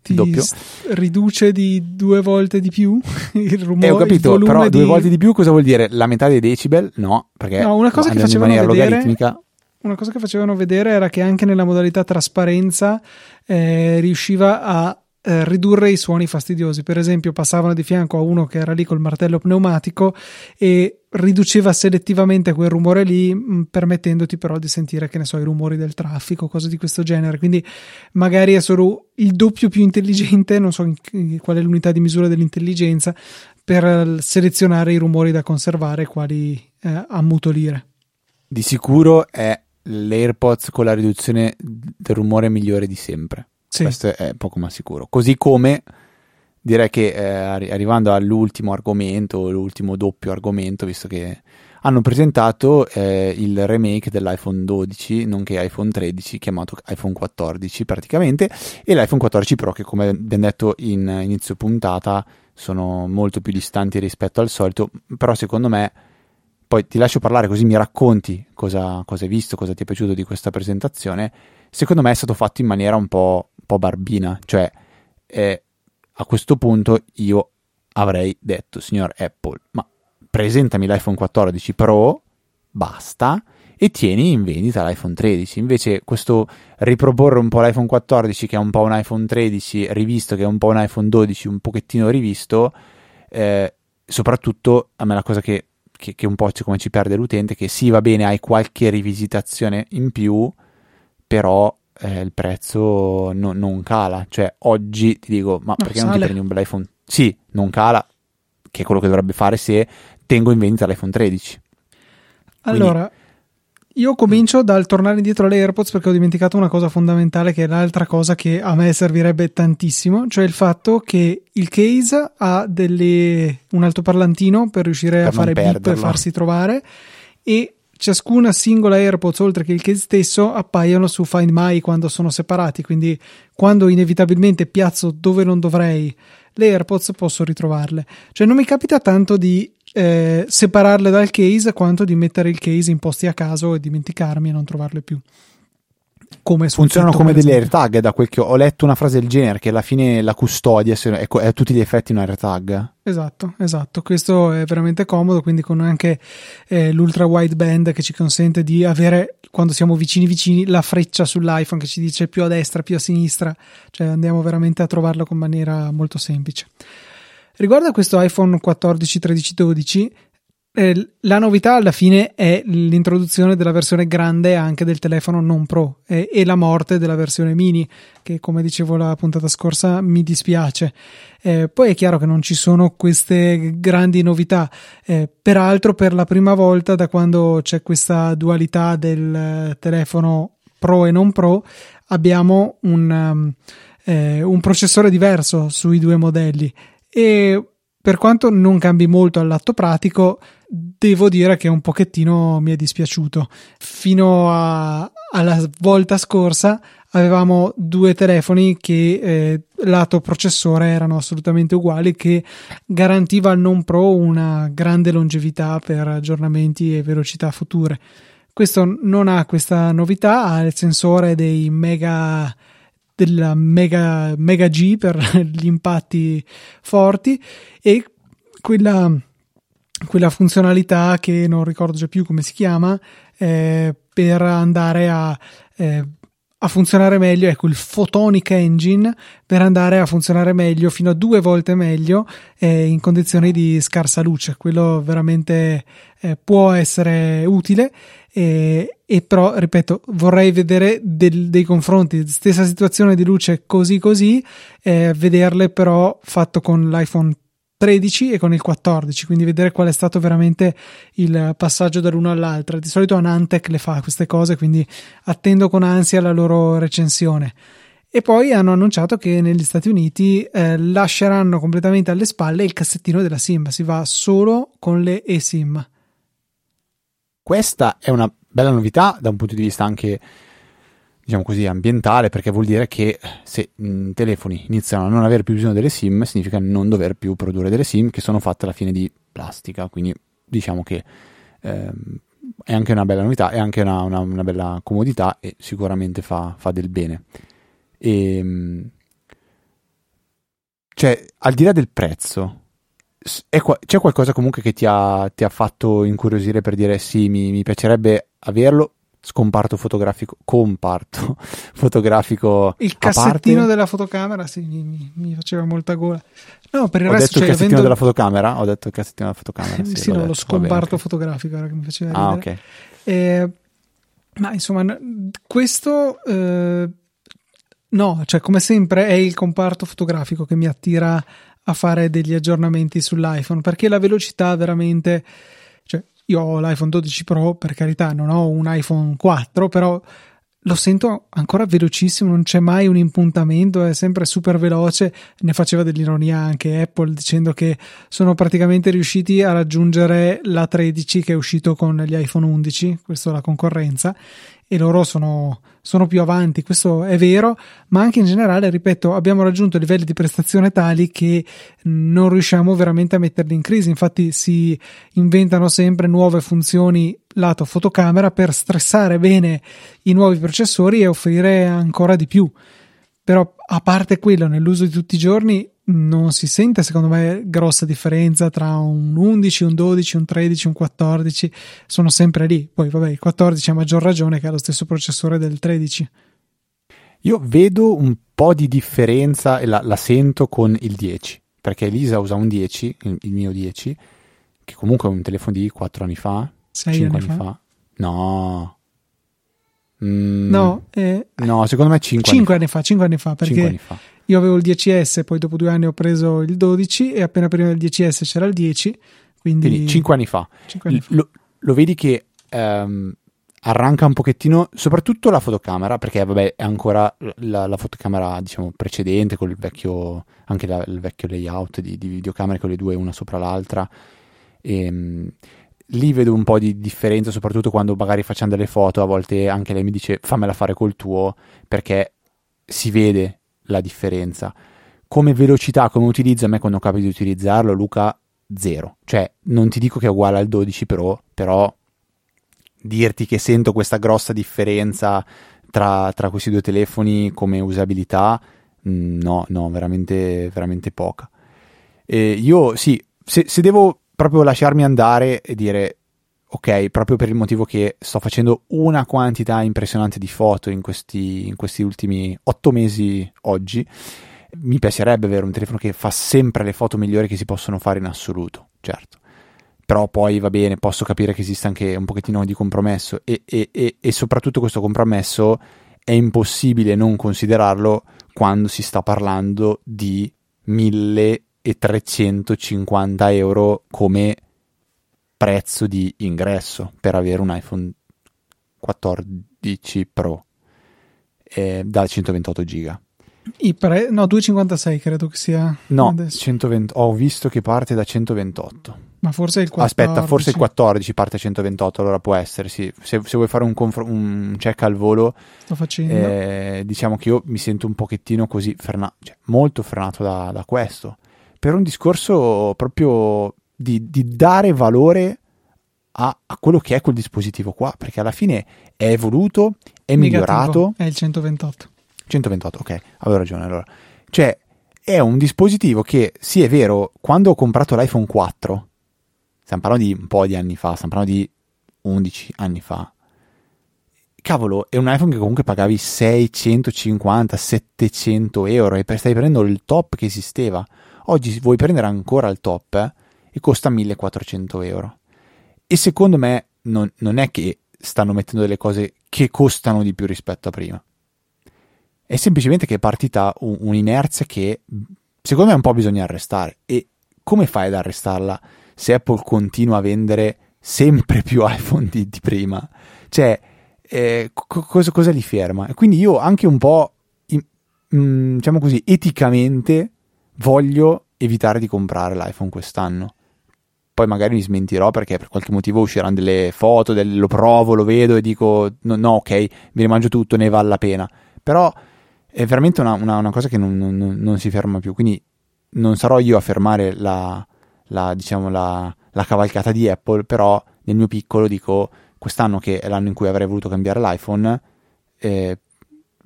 Ti doppio. riduce di due volte di più il rumore. Eh, ho capito, però due volte di più cosa vuol dire? La metà dei decibel? No, perché no, una cosa che facevano vedere, logaritmica. Una cosa che facevano vedere era che anche nella modalità trasparenza eh, riusciva a eh, ridurre i suoni fastidiosi. Per esempio, passavano di fianco a uno che era lì col martello pneumatico e riduceva selettivamente quel rumore lì, mh, mm, permettendoti però di sentire, che ne so, i rumori del traffico, cose di questo genere. Quindi magari è solo il doppio più intelligente, non so qual è l'unità di misura dell'intelligenza, per selezionare i rumori da conservare e quali eh, ammutolire. Di sicuro è l'AirPods con la riduzione del rumore migliore di sempre. Sì. Questo è poco ma sicuro. Così come direi che eh, arrivando all'ultimo argomento, l'ultimo doppio argomento, visto che hanno presentato eh, il remake dell'iPhone 12, nonché iPhone 13, chiamato iPhone 14 praticamente, e l'iPhone 14 Pro che come abbiamo detto in inizio puntata sono molto più distanti rispetto al solito, però secondo me poi ti lascio parlare così mi racconti cosa, cosa hai visto, cosa ti è piaciuto di questa presentazione, secondo me è stato fatto in maniera un po' po' barbina, cioè eh, a questo punto io avrei detto, signor Apple, ma presentami l'iPhone 14 Pro, basta, e tieni in vendita l'iPhone 13. Invece questo riproporre un po' l'iPhone 14 che è un po' un iPhone 13 rivisto, che è un po' un iPhone 12 un pochettino rivisto, eh, soprattutto a me la cosa che, che, che un po' come ci perde l'utente, che sì va bene, hai qualche rivisitazione in più, però eh, il prezzo no, non cala. Cioè, oggi ti dico, ma no, perché sale. non ti prendi un bel iPhone? Sì, non cala, che è quello che dovrebbe fare se tengo in vendita l'iPhone 13. Allora, io comincio dal tornare indietro alle AirPods perché ho dimenticato una cosa fondamentale che è l'altra cosa che a me servirebbe tantissimo, cioè il fatto che il case ha delle, un altoparlantino per riuscire per a fare beep e farsi trovare e ciascuna singola AirPods oltre che il case stesso appaiono su Find My quando sono separati, quindi quando inevitabilmente piazzo dove non dovrei le AirPods posso ritrovarle. Cioè non mi capita tanto di eh, separarle dal case quanto di mettere il case in posti a caso e dimenticarmi e non trovarle più come funzionano come degli AirTag da quel che ho, letto una frase del genere che alla fine la custodia è, è a tutti gli effetti un AirTag. Esatto esatto. Questo è veramente comodo quindi con anche eh, l'ultra wideband che ci consente di avere quando siamo vicini vicini la freccia sull'iPhone che ci dice più a destra più a sinistra. Cioè andiamo veramente a trovarlo con maniera molto semplice. Riguardo a questo iPhone 14 13 12 eh, la novità alla fine è l'introduzione della versione grande anche del telefono non Pro eh, e la morte della versione mini, che come dicevo la puntata scorsa mi dispiace. Eh, poi è chiaro che non ci sono queste grandi novità, eh, peraltro per la prima volta da quando c'è questa dualità del telefono Pro e non Pro abbiamo un, um, un processore diverso sui due modelli e per quanto non cambi molto all'atto pratico, devo dire che un pochettino mi è dispiaciuto. Fino a, alla volta scorsa avevamo due telefoni che eh, lato processore erano assolutamente uguali, che garantiva al non pro una grande longevità per aggiornamenti e velocità future. Questo non ha questa novità, ha il sensore dei mega della Mega, Mega G per gli impatti forti e quella, quella funzionalità che non ricordo già più come si chiama eh, per andare a, eh, a funzionare meglio, ecco il Photonic Engine per andare a funzionare meglio, fino a due volte meglio eh, in condizioni di scarsa luce. Quello veramente eh, può essere utile e, e però, ripeto, vorrei vedere del, dei confronti, stessa situazione di luce così così, eh, vederle però fatto con l'iPhone 13 e con il 14, quindi vedere qual è stato veramente il passaggio dall'uno all'altro. Di solito Anantec le fa queste cose, quindi attendo con ansia la loro recensione. E poi hanno annunciato che negli Stati Uniti eh, lasceranno completamente alle spalle il cassettino della SIM, si va solo con le eSIM. Questa è una bella novità da un punto di vista anche diciamo così ambientale perché vuol dire che se i telefoni iniziano a non avere più bisogno delle SIM significa non dover più produrre delle SIM che sono fatte alla fine di plastica. Quindi diciamo che ehm, è anche una bella novità è anche una, una, una bella comodità e sicuramente fa, fa del bene. E, ehm, cioè al di là del prezzo qua- c'è qualcosa comunque che ti ha, ti ha, fatto incuriosire per dire sì, mi, mi piacerebbe averlo scomparto fotografico, comparto fotografico. Il cassettino della fotocamera, sì, mi, mi, faceva molta gola. No, per il ho resto detto cioè, il cassettino avendo... della fotocamera? Ho detto il cassettino della fotocamera. sì, sì, sì no, detto, lo scomparto fotografico era che mi faceva Ah, ridere. ok. Eh, ma insomma, questo eh, no, cioè come sempre è il comparto fotografico che mi attira a fare degli aggiornamenti sull'iPhone perché la velocità veramente io ho l'iPhone 12 Pro per carità non ho un iPhone 4 però lo sento ancora velocissimo non c'è mai un impuntamento è sempre super veloce. Ne faceva dell'ironia anche Apple dicendo che sono praticamente riusciti a raggiungere la 13 che è uscito con gli iPhone 11 questa è la concorrenza e loro sono, sono, più avanti, questo è vero, ma anche in generale, ripeto, abbiamo raggiunto livelli di prestazione tali che non riusciamo veramente a metterli in crisi, infatti si inventano sempre nuove funzioni lato fotocamera per stressare bene i nuovi processori e offrire ancora di più. Però a parte quello, nell'uso di tutti i giorni non si sente secondo me grossa differenza tra un 11, un 12, un 13, un 14, sono sempre lì. Poi vabbè, il 14 ha maggior ragione che ha lo stesso processore del 13. Io vedo un po' di differenza e la, la sento con il 10, perché Elisa usa un 10, il, il, mio 10, che comunque è un telefono di 4 anni fa, 6 5 anni anni fa. fa. No. Mm, No, eh, no, secondo me 5, 5 anni fa, 5 anni fa, perché 5 anni fa. io avevo il 10S, poi dopo due anni ho preso il 12 e appena prima del 10S c'era il 10, quindi, Quindi 5 anni fa. cinque anni fa. Lo, lo vedi che ehm, arranca un pochettino, soprattutto la fotocamera, perché vabbè è ancora la, la fotocamera diciamo precedente con il vecchio, anche la- il vecchio layout di, di videocamere con le due una sopra l'altra. E, lì vedo un po' di differenza, soprattutto quando magari facciamo delle foto, a volte anche lei mi dice fammela fare col tuo, perché si vede la differenza. Come velocità, come utilizzo, a me quando capi di utilizzarlo, Luca, zero. Cioè, non ti dico che è uguale al 12 Pro, però dirti che sento questa grossa differenza tra, tra questi due telefoni come usabilità, mm, no, no, veramente, veramente poca. E io sì, se, se devo proprio lasciarmi andare e dire ok, proprio per il motivo che sto facendo una quantità impressionante di foto in questi, in questi ultimi otto mesi oggi, mi piacerebbe avere un telefono che fa sempre le foto migliori che si possono fare in assoluto, certo. Però poi va bene, posso capire che esiste anche un pochettino di compromesso e, e- e- e soprattutto questo compromesso è impossibile non considerarlo quando si sta parlando di 1350 euro come prezzo di ingresso per avere un iPhone 14 Pro eh, da 128 giga. I pre- no, 256 credo che sia No, adesso. 120 ho visto che parte da 128. ma forse il 14. Aspetta, forse il 14 parte a 128, allora può essere, sì. Se, se vuoi fare un, confro- un check al volo, sto facendo. eh, diciamo che io mi sento un pochettino così, frena- cioè, molto frenato da, da questo. Per un discorso proprio di, di dare valore a, a quello che è quel dispositivo qua, perché alla fine è evoluto, è Negativo, migliorato. È il 128. 128, ok, avevo ragione allora. Cioè, è un dispositivo che, sì, è vero, quando ho comprato l'iPhone 4, stiamo parlando di un po' di anni fa, stiamo parlando di 11 anni fa, cavolo, è un iPhone che comunque pagavi 650, 700 euro e stai prendendo il top che esisteva. Oggi vuoi prendere ancora il top eh, e costa 1400 euro. E secondo me non, non è che stanno mettendo delle cose che costano di più rispetto a prima. È semplicemente che è partita un- un'inerzia che secondo me un po' bisogna arrestare. E come fai ad arrestarla se Apple continua a vendere sempre più iPhone di, di prima? Cioè, eh, co- cosa, cosa li ferma? E quindi io anche un po', in- mm, diciamo così, eticamente voglio evitare di comprare l'iPhone quest'anno. Poi magari mi smentirò perché per qualche motivo usciranno delle foto, del- lo provo, lo vedo e dico no, no, ok, mi rimangio tutto, ne vale la pena. Però è veramente una, una- una cosa che non, non- non- si ferma più. Quindi non sarò io a fermare la, la, diciamo, la, la cavalcata di Apple, però nel mio piccolo dico quest'anno che è l'anno in cui avrei voluto cambiare l'iPhone, eh,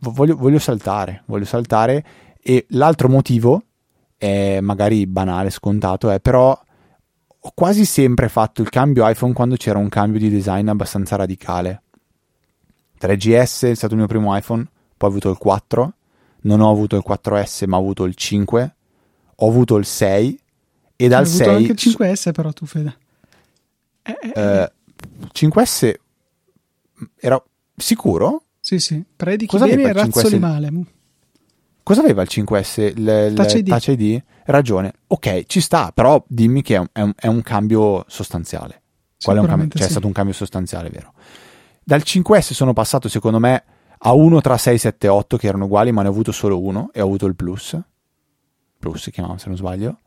vo- voglio, voglio saltare, voglio saltare e l'altro motivo è magari banale, scontato, è però ho quasi sempre fatto il cambio iPhone quando c'era un cambio di design abbastanza radicale. 3GS è stato il mio primo iPhone, poi ho avuto il 4, non ho avuto il 4S ma ho avuto il 5, ho avuto il 6 e dal Hai avuto 6... anche il 5S però tu Fede. Eh, eh, eh, 5S era sicuro? Sì, sì, predichi Cosa bene e razzoli 5S? male. Cosa aveva il 5S? Il, il Touch ID. Touch ID? Ragione. Ok, ci sta, però dimmi che è un, è un- è un cambio sostanziale. Qual è un cambio? Cioè, è sì. stato un cambio sostanziale, vero? Dal 5S sono passato, secondo me, a uno tra 6, 7 e 8 che erano uguali, ma ne ho avuto solo uno e ho avuto il Plus. Plus si chiamava, se non sbaglio.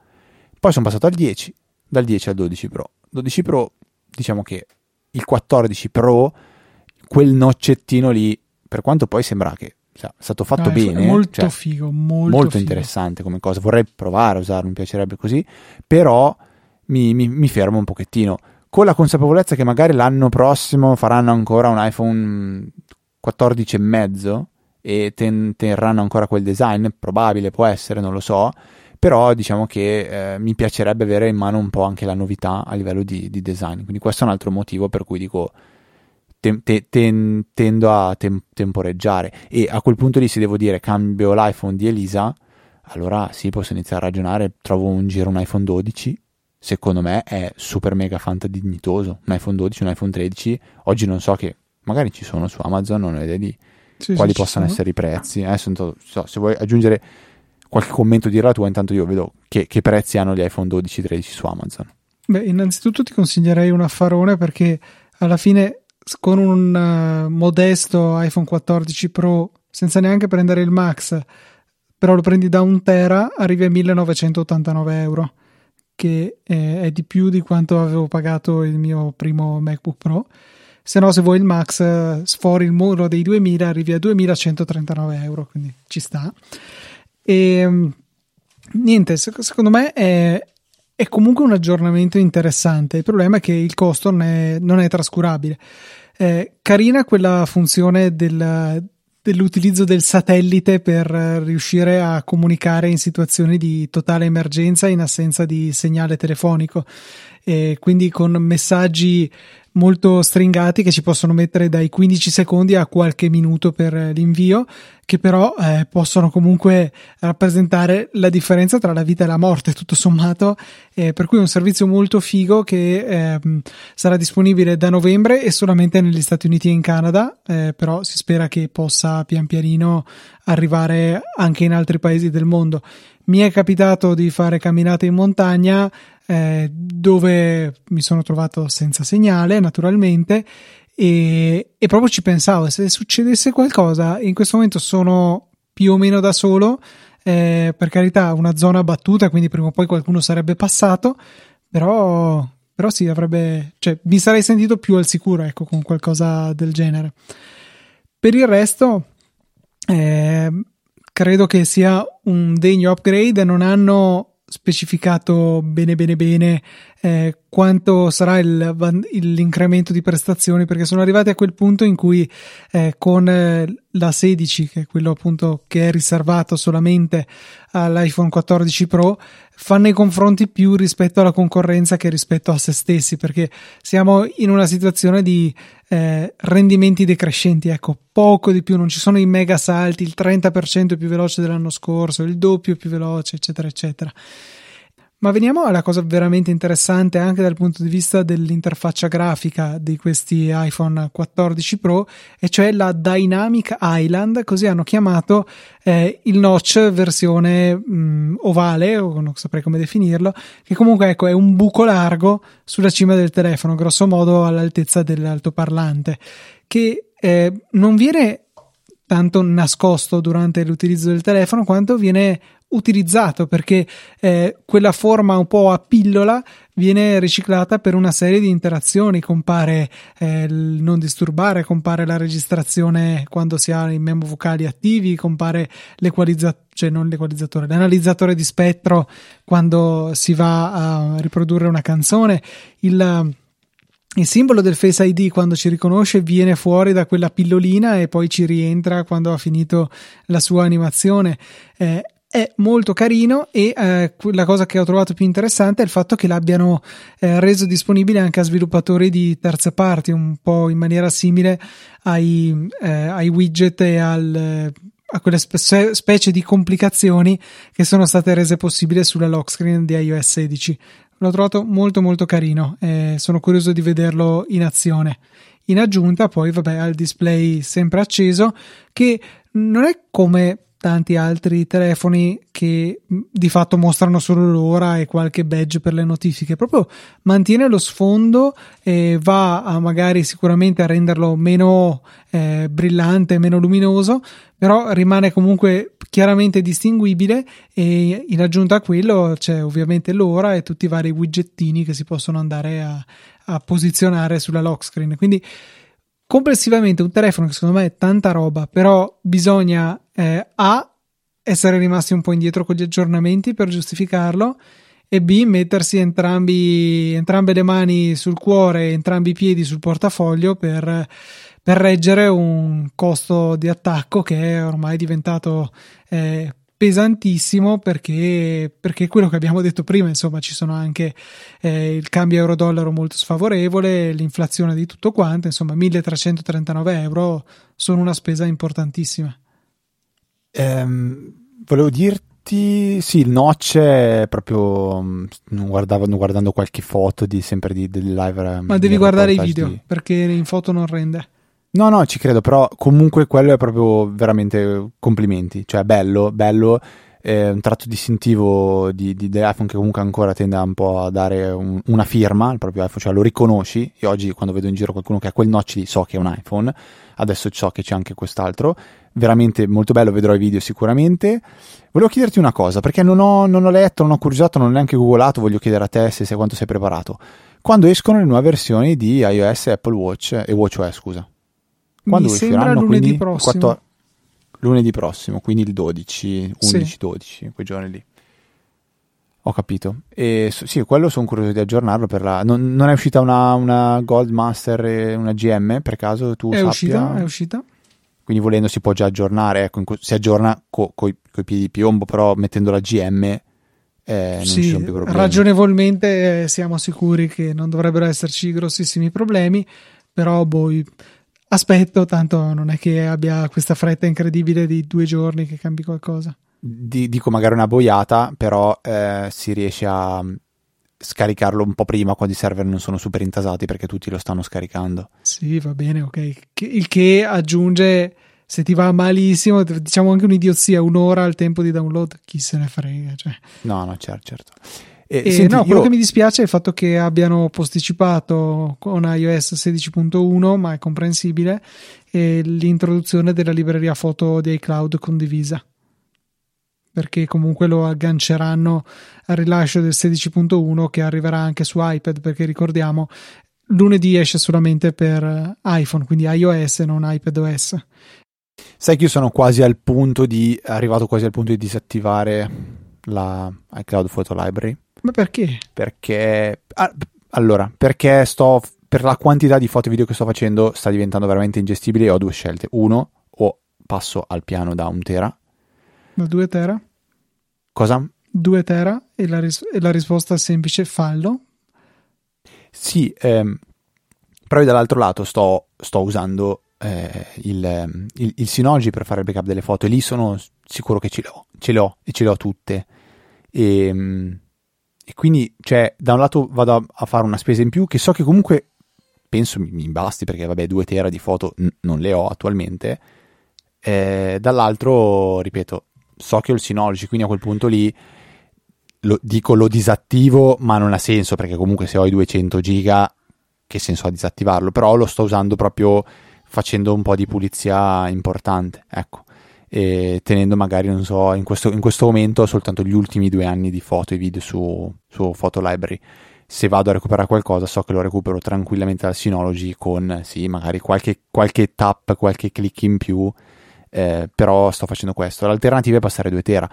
Poi sono passato al 10, dal 10 al 12 Pro. 12 Pro, diciamo che il 14 Pro, quel noccettino lì, per quanto poi sembra che sia stato fatto No, è bene, molto cioè, figo, molto, molto figo. interessante come cosa. Vorrei provare a usarlo, mi piacerebbe così, però mi, mi- mi fermo un pochettino. Con la consapevolezza che magari l'anno prossimo faranno ancora un iPhone 14 e mezzo e ten- terranno ancora quel design, probabile, può essere, non lo so. Però diciamo che eh, mi piacerebbe avere in mano un po' anche la novità a livello di, di design. Quindi questo è un altro motivo per cui dico te- te- ten- tendo a tem- temporeggiare. E a quel punto lì, se devo dire cambio l'iPhone di Elisa, allora sì, posso iniziare a ragionare. Trovo un giro un iPhone 12. Secondo me è super mega fanta dignitoso. Un iPhone 12, un iPhone 13. Oggi non so che magari ci sono su Amazon, non ho idea di Sì, quali sì, possano essere i prezzi. Adesso non so, se vuoi aggiungere qualche commento, dirla tu. Intanto io vedo che, che prezzi hanno gli iPhone 12 13 su Amazon. Beh, innanzitutto ti consiglierei un affarone perché alla fine con un eh, modesto iPhone 14 Pro senza neanche prendere il Max, però lo prendi da un tera, arrivi a 1989 euro, che eh, è di più di quanto avevo pagato il mio primo MacBook Pro. Se no, se vuoi il Max, eh, sfori il muro dei 2000, arrivi a 2139 euro, quindi ci sta. E mm, niente, sec- secondo me è, è comunque un aggiornamento interessante. Il problema è che il costo non è, non è trascurabile. Eh, carina quella funzione del- dell'utilizzo del satellite per eh, riuscire a comunicare in situazioni di totale emergenza in assenza di segnale telefonico. E quindi con messaggi molto stringati che ci possono mettere dai 15 secondi a qualche minuto per l'invio, che però eh, possono comunque rappresentare la differenza tra la vita e la morte, tutto sommato. Eh, per cui è un servizio molto figo che ehm, sarà disponibile da novembre e solamente negli Stati Uniti e in Canada, eh, però si spera che possa pian pianino arrivare anche in altri paesi del mondo. Mi è capitato di fare camminate in montagna eh, dove mi sono trovato senza segnale, naturalmente, e, e proprio ci pensavo, se succedesse qualcosa, in questo momento sono più o meno da solo, eh, per carità, una zona battuta, quindi prima o poi qualcuno sarebbe passato, però, però sì, avrebbe, cioè, mi sarei sentito più al sicuro, ecco, con qualcosa del genere. Per il resto, eh, credo che sia un degno upgrade, non hanno specificato bene bene bene eh, quanto sarà il, l'incremento di prestazioni? Perché sono arrivati a quel punto in cui eh, con eh, la 16 che è quello appunto che è riservato solamente all'iPhone 14 Pro fanno i confronti più rispetto alla concorrenza che rispetto a se stessi perché siamo in una situazione di eh, rendimenti decrescenti ecco poco di più non ci sono i mega salti il 30% più veloce dell'anno scorso il doppio più veloce eccetera eccetera ma veniamo alla cosa veramente interessante anche dal punto di vista dell'interfaccia grafica di questi iPhone 14 Pro, e cioè la Dynamic Island, così hanno chiamato eh, il notch versione mh, ovale, o non saprei come definirlo, che comunque ecco, è un buco largo sulla cima del telefono, grosso modo all'altezza dell'altoparlante, che eh, non viene tanto nascosto durante l'utilizzo del telefono quanto viene utilizzato perché eh, quella forma un po' a pillola viene riciclata per una serie di interazioni compare eh, il non disturbare compare la registrazione quando si ha i memo vocali attivi compare l'equalizzatore cioè non l'equalizzatore l'analizzatore di spettro quando si va a riprodurre una canzone il il simbolo del Face ID quando ci riconosce viene fuori da quella pillolina e poi ci rientra quando ha finito la sua animazione. Eh, è molto carino e eh, la cosa che ho trovato più interessante è il fatto che l'abbiano eh, reso disponibile anche a sviluppatori di terze parti, un po' in maniera simile ai, eh, ai widget e al, a quelle spe- specie di complicazioni che sono state rese possibili sulla lock screen di iOS 16. L'ho trovato molto molto carino e sono curioso di vederlo in azione. In aggiunta poi vabbè al display sempre acceso che non è come tanti altri telefoni che di fatto mostrano solo l'ora e qualche badge per le notifiche, proprio mantiene lo sfondo e va a magari sicuramente a renderlo meno eh, brillante, meno luminoso, però rimane comunque chiaramente distinguibile e in aggiunta a quello c'è ovviamente l'ora e tutti i vari widgettini che si possono andare a, a posizionare sulla lock screen. Quindi complessivamente un telefono che secondo me è tanta roba, però bisogna eh, A essere rimasti un po' indietro con gli aggiornamenti per giustificarlo e B mettersi entrambi, entrambe le mani sul cuore, entrambi i piedi sul portafoglio per, per reggere un costo di attacco che è ormai diventato eh, pesantissimo perché, perché quello che abbiamo detto prima, insomma, ci sono anche eh, il cambio euro-dollaro molto sfavorevole, l'inflazione di tutto quanto, insomma, 1339 euro sono una spesa importantissima. Ehm, volevo dirti, sì, il notch è proprio, mm, non guardavo, guardando qualche foto di, sempre di, del live. Ma devi guardare i video di... perché in foto non rende. No, no, ci credo, però comunque quello è proprio veramente complimenti, cioè bello, bello, è un tratto distintivo di, di, di, iPhone che comunque ancora tende un po' a dare un, una firma al proprio iPhone, cioè lo riconosci, io oggi quando vedo in giro qualcuno che ha quel notch lì so che è un iPhone, adesso so che c'è anche quest'altro, veramente molto bello, vedrò i video sicuramente. Volevo chiederti una cosa, perché non ho, non ho letto, non ho curiosiato, non ho neanche googolato, voglio chiedere a te se sei quanto sei preparato. Quando escono le nuove versioni di iOS e Apple Watch e WatchOS, scusa? Quando Mi sembra lunedì quindi, prossimo. 14, lunedì prossimo, quindi il 12, 11, sì. 12, quei giorni lì. Ho capito. E sì, quello sono curioso di aggiornarlo. Per la... non, non, è uscita una, una Gold Master una GM per caso? Tu è sappia? uscita, è uscita. Quindi volendo si può già aggiornare, ecco, si aggiorna co, coi, coi piedi di piombo, però mettendo la GM eh, non sì, ci sono più problemi. Ragionevolmente eh, siamo sicuri che non dovrebbero esserci grossissimi problemi, però boh, aspetto, tanto non è che abbia questa fretta incredibile di due giorni che cambi qualcosa. Di, dico magari una boiata, però eh, si riesce a scaricarlo un po' prima quando i server non sono super intasati perché tutti lo stanno scaricando. Sì, va bene, ok. Il che aggiunge, se ti va malissimo, diciamo anche un'idiozia, un'ora al tempo di download, chi se ne frega. Cioè. No, no, certo, certo. E, e senti, no, quello io... che mi dispiace è il fatto che abbiano posticipato con iOS 16.1, ma è comprensibile, l'introduzione della libreria foto di iCloud condivisa. Perché comunque lo agganceranno al rilascio del 16.1 che arriverà anche su iPad. Perché ricordiamo, lunedì esce solamente per iPhone, quindi iOS e non iPadOS. Sai che io sono quasi al punto di arrivato quasi al punto di disattivare la iCloud Photo Library ma perché? Perché ah, allora, perché sto per la quantità di foto e video che sto facendo sta diventando veramente ingestibile e ho due scelte. Uno, o passo al piano da un tera. Da due tera? Cosa? Due tera e la, ris- e la risposta è semplice, fallo. Sì, ehm, però io dall'altro lato sto, sto usando eh, il, il, il, Synology per fare il backup delle foto e lì sono sicuro che ce le ho, ce le ho e ce le ho tutte. E, ehm, e quindi, cioè, da un lato vado a, a, fare una spesa in più che so che comunque penso mi, mi basti perché, vabbè, due tera di foto n- non le ho attualmente. Eh, dall'altro, ripeto, so che ho il Synology, quindi a quel punto lì lo, dico lo disattivo, ma non ha senso perché comunque se ho i 200 giga, che senso ha disattivarlo? Però lo sto usando proprio facendo un po' di pulizia importante, ecco e tenendo magari, non so, in questo, in questo momento soltanto gli ultimi due anni di foto e video su, su Photo Library. Se vado a recuperare qualcosa, so che lo recupero tranquillamente dal Synology con, sì, magari qualche, qualche tap, qualche click in più, eh, però sto facendo questo. L'alternativa è passare 2 tera.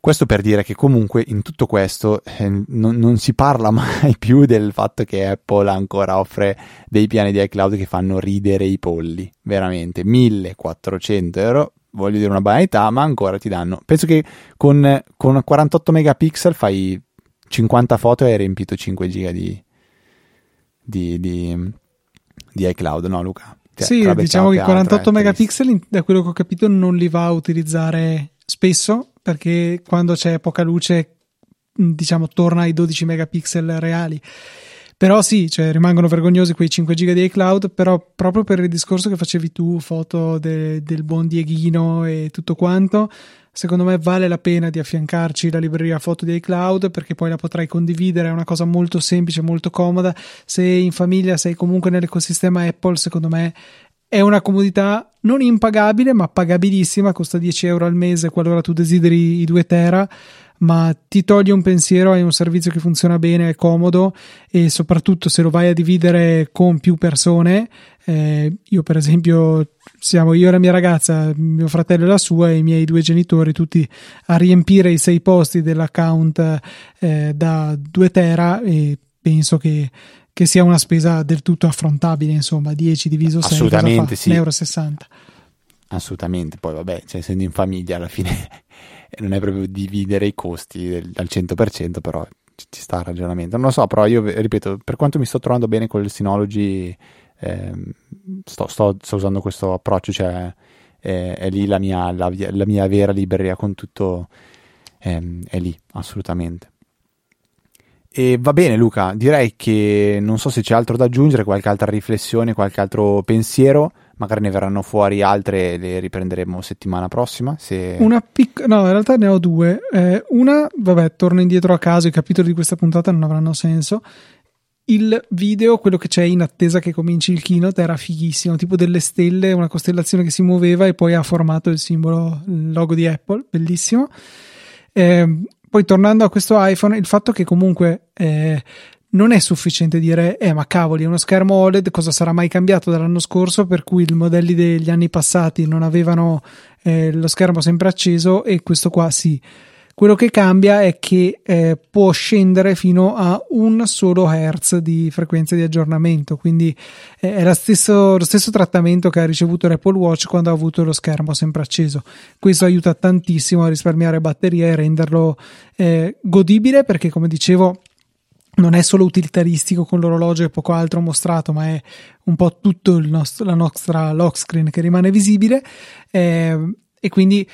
Questo per dire che comunque in tutto questo eh, non, non, si parla mai più del fatto che Apple ancora offre dei piani di iCloud che fanno ridere i polli, veramente 1400 euro voglio dire una banalità, ma ancora ti danno. Penso che con, con 48 megapixel fai 50 foto e hai riempito 5 giga di, di, di, di iCloud, no Luca? Sì, diciamo che 48 megapixel, da quello che ho capito, non li va a utilizzare spesso perché quando c'è poca luce, diciamo, torna ai 12 megapixel reali. Però sì, cioè, rimangono vergognosi quei 5 giga di iCloud, però proprio per il discorso che facevi tu, foto de, del buon Dieghino e tutto quanto, secondo me vale la pena di affiancarci la libreria foto di iCloud perché poi la potrai condividere, è una cosa molto semplice, molto comoda. Se in famiglia sei comunque nell'ecosistema Apple, secondo me è una comodità non impagabile ma pagabilissima, costa 10 euro al mese qualora tu desideri i 2 tera ma ti toglie un pensiero, hai un servizio che funziona bene, è comodo e soprattutto se lo vai a dividere con più persone, eh, io per esempio siamo io e la mia ragazza, mio fratello e la sua e i miei due genitori tutti a riempire i sei posti dell'account eh, da 2 tera e penso che che sia una spesa del tutto affrontabile, insomma, 10 diviso 6 Assolutamente sì. 1,60 euro. Assolutamente, poi vabbè, cioè, essendo in famiglia alla fine non è proprio dividere i costi del, al 100%, però ci, ci, sta il ragionamento. Non lo so, però io ripeto, per quanto mi sto trovando bene con il Synology, eh, sto, sto, sto, usando questo approccio, cioè è, è lì la mia, la, la mia, vera libreria con tutto, eh, è lì, assolutamente. E va bene Luca, direi che non so se c'è altro da aggiungere, qualche altra riflessione, qualche altro pensiero, magari ne verranno fuori altre e le riprenderemo settimana prossima. Se... Una pic- no, in realtà ne ho due. Eh, una, vabbè, torno indietro a caso, i capitoli di questa puntata non avranno senso. Il video, quello che c'è in attesa che cominci il keynote, era fighissimo, tipo delle stelle, una costellazione che si muoveva e poi ha formato il simbolo, il logo di Apple, bellissimo. Eh, poi tornando a questo iPhone, il fatto che comunque eh, non è sufficiente dire, eh ma cavoli, uno schermo OLED, cosa sarà mai cambiato dall'anno scorso per cui i modelli degli anni passati non avevano eh, lo schermo sempre acceso e questo qua sì. Quello che cambia è che eh, può scendere fino a un solo hertz di frequenza di aggiornamento, quindi eh, è stesso, lo stesso trattamento che ha ricevuto l'Apple Watch quando ha avuto lo schermo sempre acceso. Questo aiuta tantissimo a risparmiare batteria e renderlo eh, godibile perché, come dicevo, non è solo utilitaristico con l'orologio e poco altro mostrato, ma è un po' tutto nostro, la nostra lock screen che rimane visibile eh, e quindi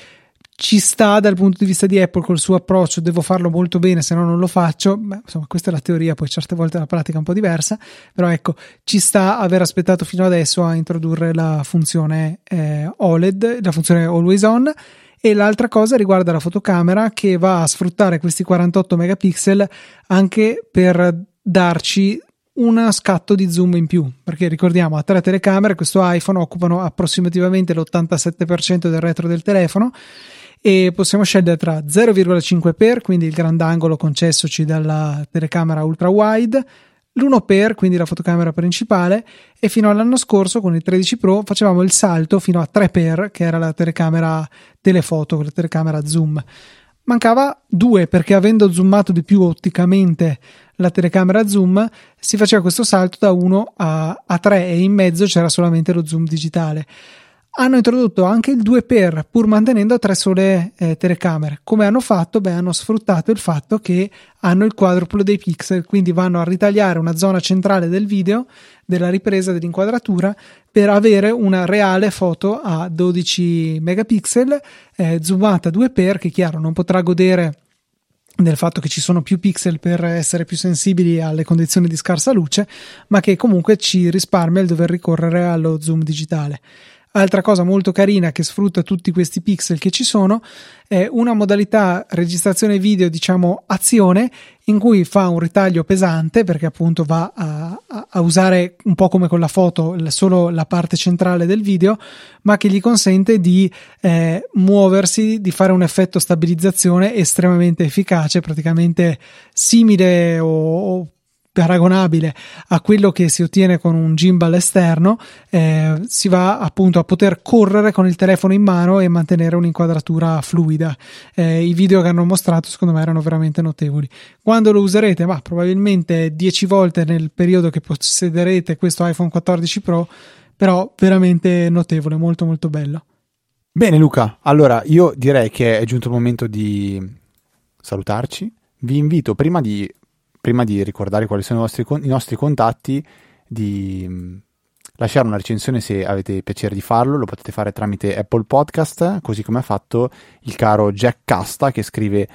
ci sta dal punto di vista di Apple col suo approccio, devo farlo molto bene, se no non lo faccio. Beh, insomma, questa è la teoria, poi certe volte la pratica è un po' diversa, però ecco, ci sta aver aspettato fino adesso a introdurre la funzione eh, OLED, la funzione Always On. E l'altra cosa riguarda la fotocamera che va a sfruttare questi 48 megapixel anche per darci un scatto di zoom in più. Perché ricordiamo a tre telecamere questo iPhone occupano approssimativamente l'87% del retro del telefono e possiamo scegliere tra 0,5x, quindi il grandangolo concessoci dalla telecamera ultra wide, l'1x, quindi la fotocamera principale, e fino all'anno scorso con il 13 Pro facevamo il salto fino a 3x, che era la telecamera telefoto, la telecamera zoom. Mancava 2 perché avendo zoomato di più otticamente la telecamera zoom si faceva questo salto da 1 a, a 3 e in mezzo c'era solamente lo zoom digitale hanno introdotto anche il 2x pur mantenendo tre sole eh, telecamere. Come hanno fatto? Beh, hanno sfruttato il fatto che hanno il quadruplo dei pixel, quindi vanno a ritagliare una zona centrale del video, della ripresa dell'inquadratura, per avere una reale foto a 12 megapixel eh, zoomata 2x, che chiaro non potrà godere del fatto che ci sono più pixel per essere più sensibili alle condizioni di scarsa luce, ma che comunque ci risparmia il dover ricorrere allo zoom digitale. Altra cosa molto carina che sfrutta tutti questi pixel che ci sono è una modalità registrazione video, diciamo azione, in cui fa un ritaglio pesante perché appunto va a, a usare un po' come con la foto solo la parte centrale del video, ma che gli consente di eh, muoversi, di fare un effetto stabilizzazione estremamente efficace, praticamente simile o paragonabile a quello che si ottiene con un gimbal esterno, eh, si va appunto a poter correre con il telefono in mano e mantenere un'inquadratura fluida. Eh, I video che hanno mostrato secondo me erano veramente notevoli. Quando lo userete? Ma probabilmente 10 volte nel periodo che possederete questo iPhone 14 Pro, però veramente notevole, molto molto bello. Bene Luca, allora io direi che è giunto il momento di salutarci. Vi invito prima di, prima di ricordare quali sono i, vostri, i nostri contatti, di mm, lasciare una recensione se avete piacere di farlo, lo potete fare tramite Apple Podcast, così come ha fatto il caro Jack Casta che scrive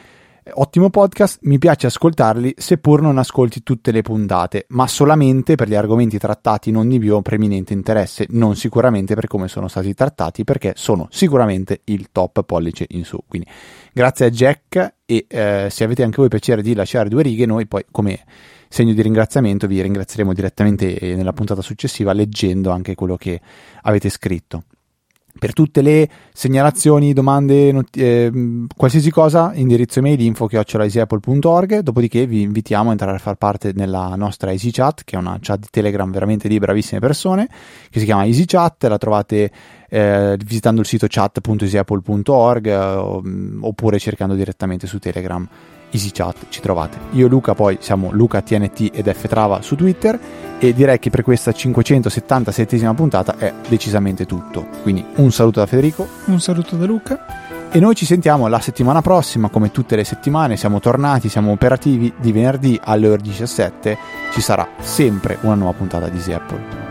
Ottimo podcast, mi piace ascoltarli seppur non ascolti tutte le puntate, ma solamente per gli argomenti trattati non di mio preminente interesse, non sicuramente per come sono stati trattati, perché sono sicuramente il top pollice in su. Quindi grazie a Jack e eh, se avete anche voi piacere di lasciare due righe, noi poi come segno di ringraziamento vi ringrazieremo direttamente nella puntata successiva leggendo anche quello che avete scritto. Per tutte le segnalazioni, domande, not- eh, qualsiasi cosa, indirizzo email info.easyapple.org, dopodiché vi invitiamo a entrare a far parte nella nostra Easy Chat, che è una chat di Telegram veramente di bravissime persone, che si chiama Easy Chat, la trovate eh, visitando il sito chat.easyapple.org eh, oppure cercando direttamente su Telegram EasyChat ci trovate. Io e Luca poi siamo Luca TNT ed F Trava su Twitter e direi che per questa 577esima puntata è decisamente tutto. Quindi un saluto da Federico. Un saluto da Luca. E noi ci sentiamo la settimana prossima, come tutte le settimane, siamo tornati, siamo operativi di venerdì alle ore 17, ci sarà sempre una nuova puntata di Easy Apple.